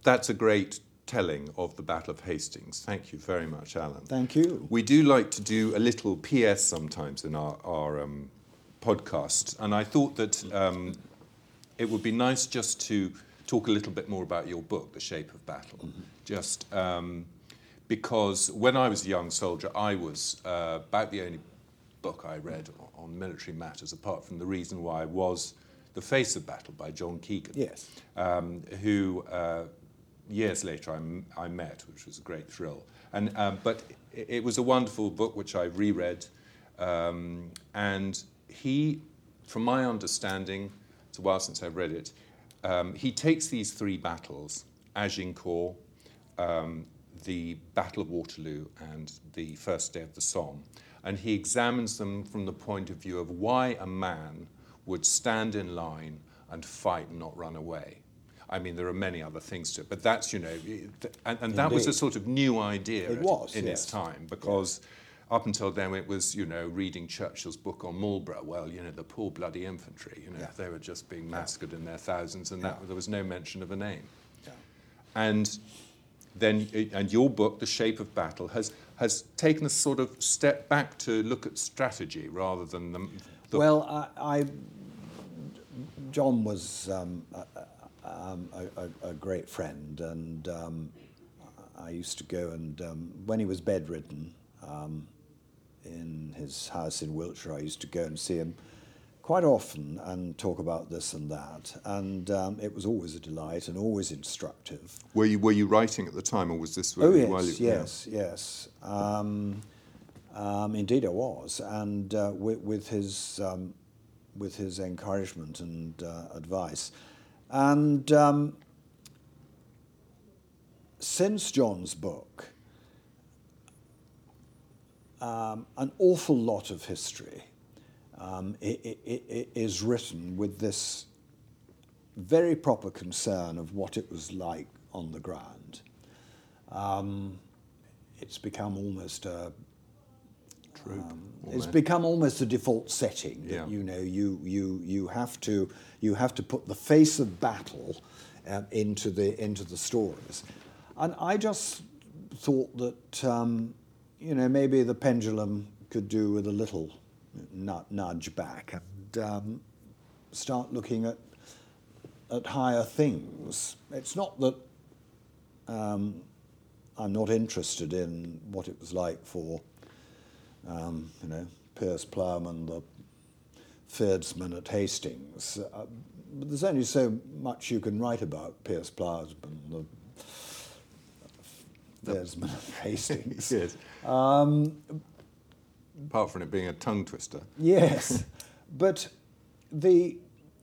That's a great telling of the Battle of Hastings. Thank you very much, Allan. Thank you. We do like to do a little PS sometimes in our, our um, podcasts, and I thought that um, it would be nice just to talk a little bit more about your book, The Shape of Battle. Mm-hmm. Just um, because when I was a young soldier, I was uh, about the only book I read on military matters, apart from The Reason Why, was The Face of Battle by John Keegan. Yes. Um, who uh, years later I, I, met, which was a great thrill. And, um, but it, it, was a wonderful book which I reread. Um, and he, from my understanding, it's a while since I've read it, um, he takes these three battles, Agincourt, um, the Battle of Waterloo, and the First Day of the Somme, and he examines them from the point of view of why a man would stand in line and fight and not run away. I mean, there are many other things to it, but that's, you know, and, and that was a sort of new idea it was, in yes. its time because up until then it was, you know, reading Churchill's book on Marlborough. Well, you know, the poor bloody infantry, you know, yeah. they were just being massacred yeah. in their thousands and that, there was no mention of a name. Yeah. And then, and your book, The Shape of Battle, has, has taken a sort of step back to look at strategy rather than the. the well, I, I, John was um, um, a, a, a, great friend, and um, I used to go and um, when he was bedridden um, in his house in Wiltshire, I used to go and see him quite often and talk about this and that, and um, it was always a delight and always instructive. Were you were you writing at the time, or was this? Oh yes, you, yes, yeah. yes. Um, um, indeed, I was, and uh, with, with, his um, with his encouragement and uh, advice, and um, since John's book, um, an awful lot of history um, it, it, it is written with this very proper concern of what it was like on the ground. Um, it's become almost a um, it's become almost a default setting that yeah. you know you you you have to you have to put the face of battle um, into the into the stories, and I just thought that um, you know maybe the pendulum could do with a little nudge back and um, start looking at at higher things. It's not that um, I'm not interested in what it was like for, um, you know, Piers Plowman, the Fyrdsman at Hastings. Uh, but there's only so much you can write about Piers Plowman, the At Hastings. yes. Um, apart from it being a tongue twister. Yes, but the,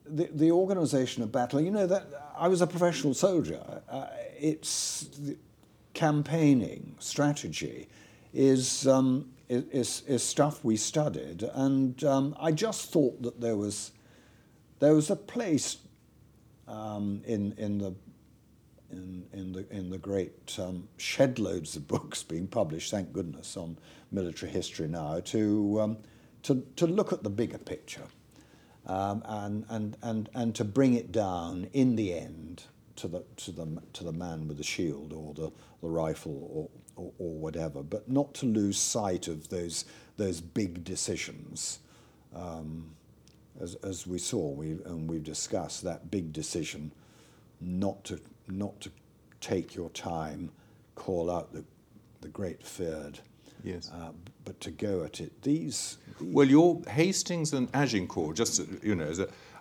the the organisation of battle. You know that I was a professional soldier. Uh, it's campaigning strategy is, um, is is stuff we studied, and um, I just thought that there was there was a place um, in in the in, in the in the great um, shed loads of books being published, thank goodness, on military history now, to um, to to look at the bigger picture, um, and and and and to bring it down in the end to the to the to the man with the shield or the the rifle or, or, or whatever, but not to lose sight of those those big decisions. Um, as, as we saw, we, and we've discussed that big decision not to not to take your time, call out the, the great fyrd, yes, uh, but to go at it. These, these, well, your Hastings and Agincourt, just you know,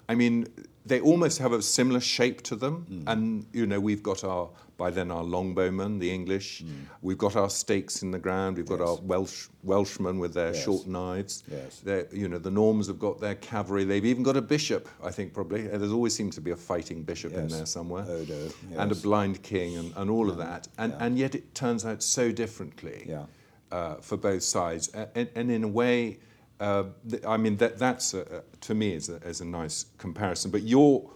I mean, they almost have a similar shape to them, mm. and you know, we've got our by then our longbowmen, the English. Mm. We've got our stakes in the ground. We've got yes. our Welsh Welshmen with their yes. short knives. Yes. They're, you know, the Normans have got their cavalry. They've even got a bishop. I think probably there's always seems to be a fighting bishop yes. in there somewhere, Odo, yes. and a blind king, and, and all yeah. of that. And yeah. and yet it turns out so differently yeah. uh, for both sides. And, and in a way. Uh, I mean that that's a, to me is a, is a nice comparison. But your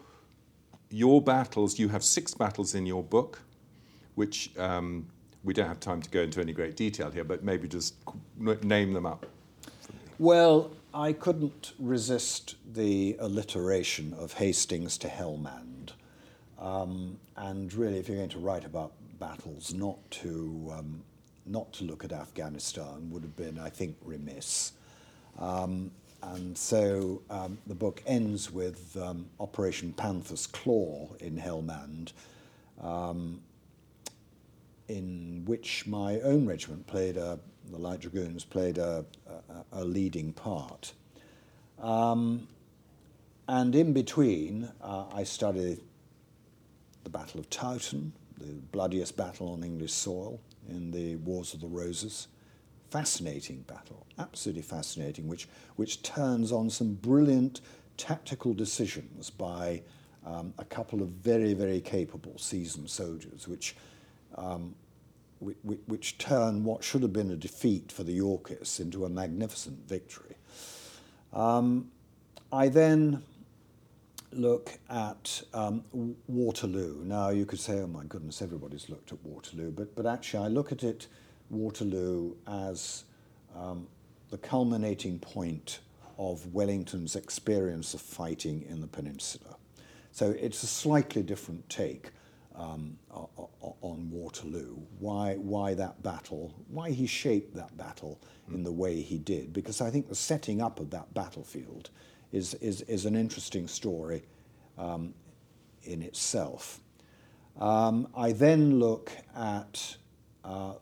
your battles, you have six battles in your book which um, we don't have time to go into any great detail here, but maybe just name them up. Well, I couldn't resist the alliteration of Hastings to Helmand. Um, and really, if you're going to write about battles, not to, um, not to look at Afghanistan would have been, I think, remiss. Um, and so um, the book ends with um, Operation Panther's Claw in Helmand, in which my own regiment played a, the Light Dragoons played a, a, a leading part. Um, and in between, uh, I studied the Battle of Towton, the bloodiest battle on English soil in the Wars of the Roses. Fascinating battle, absolutely fascinating, which, which turns on some brilliant tactical decisions by um, a couple of very, very capable seasoned soldiers, which um, which, which turn what should have been a defeat for the Yorkists into a magnificent victory. Um, I then look at um, Waterloo. Now, you could say, oh my goodness, everybody's looked at Waterloo, but, but actually, I look at it, Waterloo, as um, the culminating point of Wellington's experience of fighting in the peninsula. So it's a slightly different take um, on Waterloo, why, why that battle, why he shaped that battle in the way he did, because I think the setting up of that battlefield is, is, is an interesting story um, in itself. Um, I then look at uh,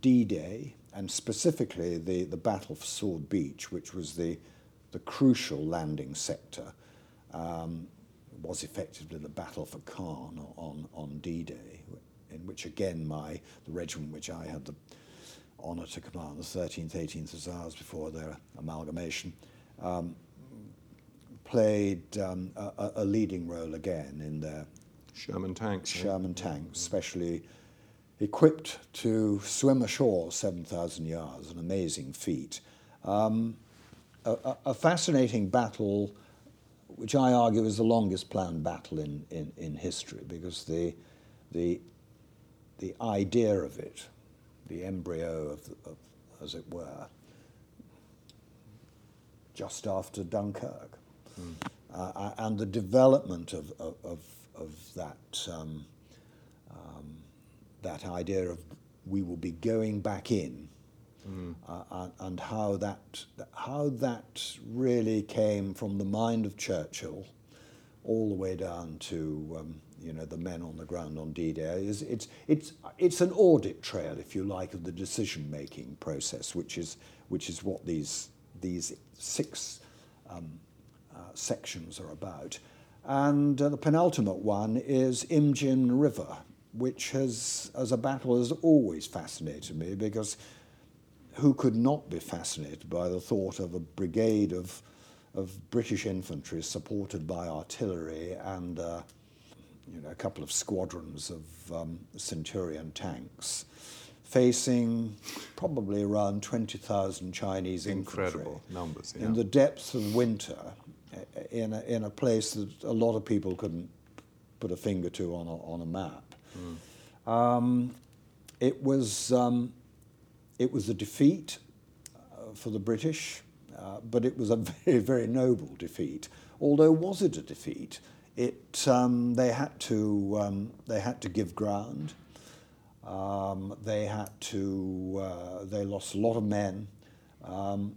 D Day, and specifically the, the Battle for Sword Beach, which was the, the crucial landing sector. Um, was effectively the battle for Caen on, on D-Day, in which again my, the regiment which I had the honour to command, the 13th, 18th Hussars before their amalgamation, um, played um, a, a, leading role again in their Sherman tanks. Sherman tanks, especially equipped to swim ashore 7,000 yards, an amazing feat. Um, a, a, fascinating battle which I argue is the longest planned battle in, in, in history because the, the, the idea of it, the embryo of, of, as it were, just after Dunkirk, mm. uh, and the development of, of, of, that, um, um, that idea of we will be going back in mm. uh, and how that, how that really came from the mind of Churchill all the way down to um, you know the men on the ground on D-Day. Is it's it's it's an audit trail, if you like, of the decision-making process, which is which is what these these six um, uh, sections are about. And uh, the penultimate one is Imjin River, which has, as a battle, has always fascinated me because who could not be fascinated by the thought of a brigade of, of British infantry supported by artillery and uh, you know, a couple of squadrons of um, Centurion tanks facing probably around 20,000 Chinese Incredible infantry numbers, yeah. in the depths of winter in a, in a place that a lot of people couldn't put a finger to on a, on a map. Um, it was um, it was a defeat uh, for the British, uh, but it was a very very noble defeat. Although was it a defeat? It um, they had to um, they had to give ground. Um, they had to uh, they lost a lot of men, um,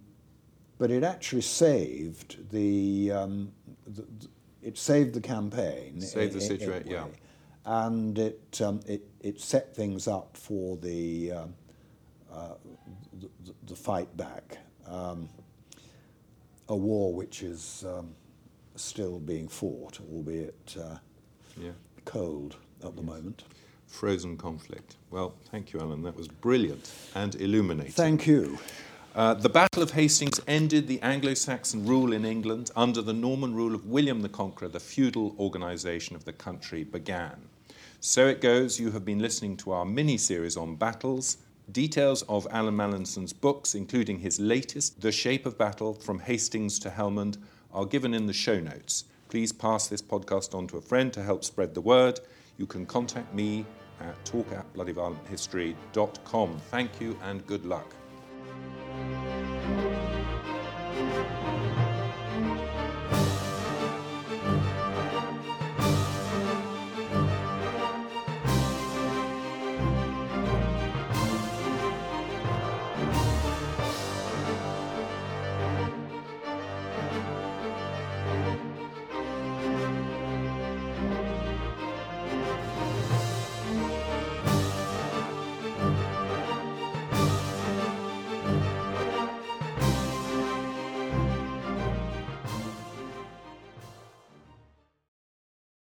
but it actually saved the, um, the, the- it saved the campaign. Saved the in- in- in a situa- yeah. And it, um, it, it set things up for the, um, uh, the, the, fight back. Um, a war which is um, still being fought, albeit uh, Yeah. cold at the moment. Frozen conflict. Well, thank you, Allan. That was brilliant and illuminating. Thank you. Uh, the Battle of Hastings ended the Anglo Saxon rule in England. Under the Norman rule of William the Conqueror, the feudal organisation of the country began. So it goes. You have been listening to our mini series on battles. Details of Allan Mallinson's books, including his latest, The Shape of Battle From Hastings to Helmand, are given in the show notes. Please pass this podcast on to a friend to help spread the word. You can contact me at talk at bloodyviolenthistory.com. Thank you and good luck.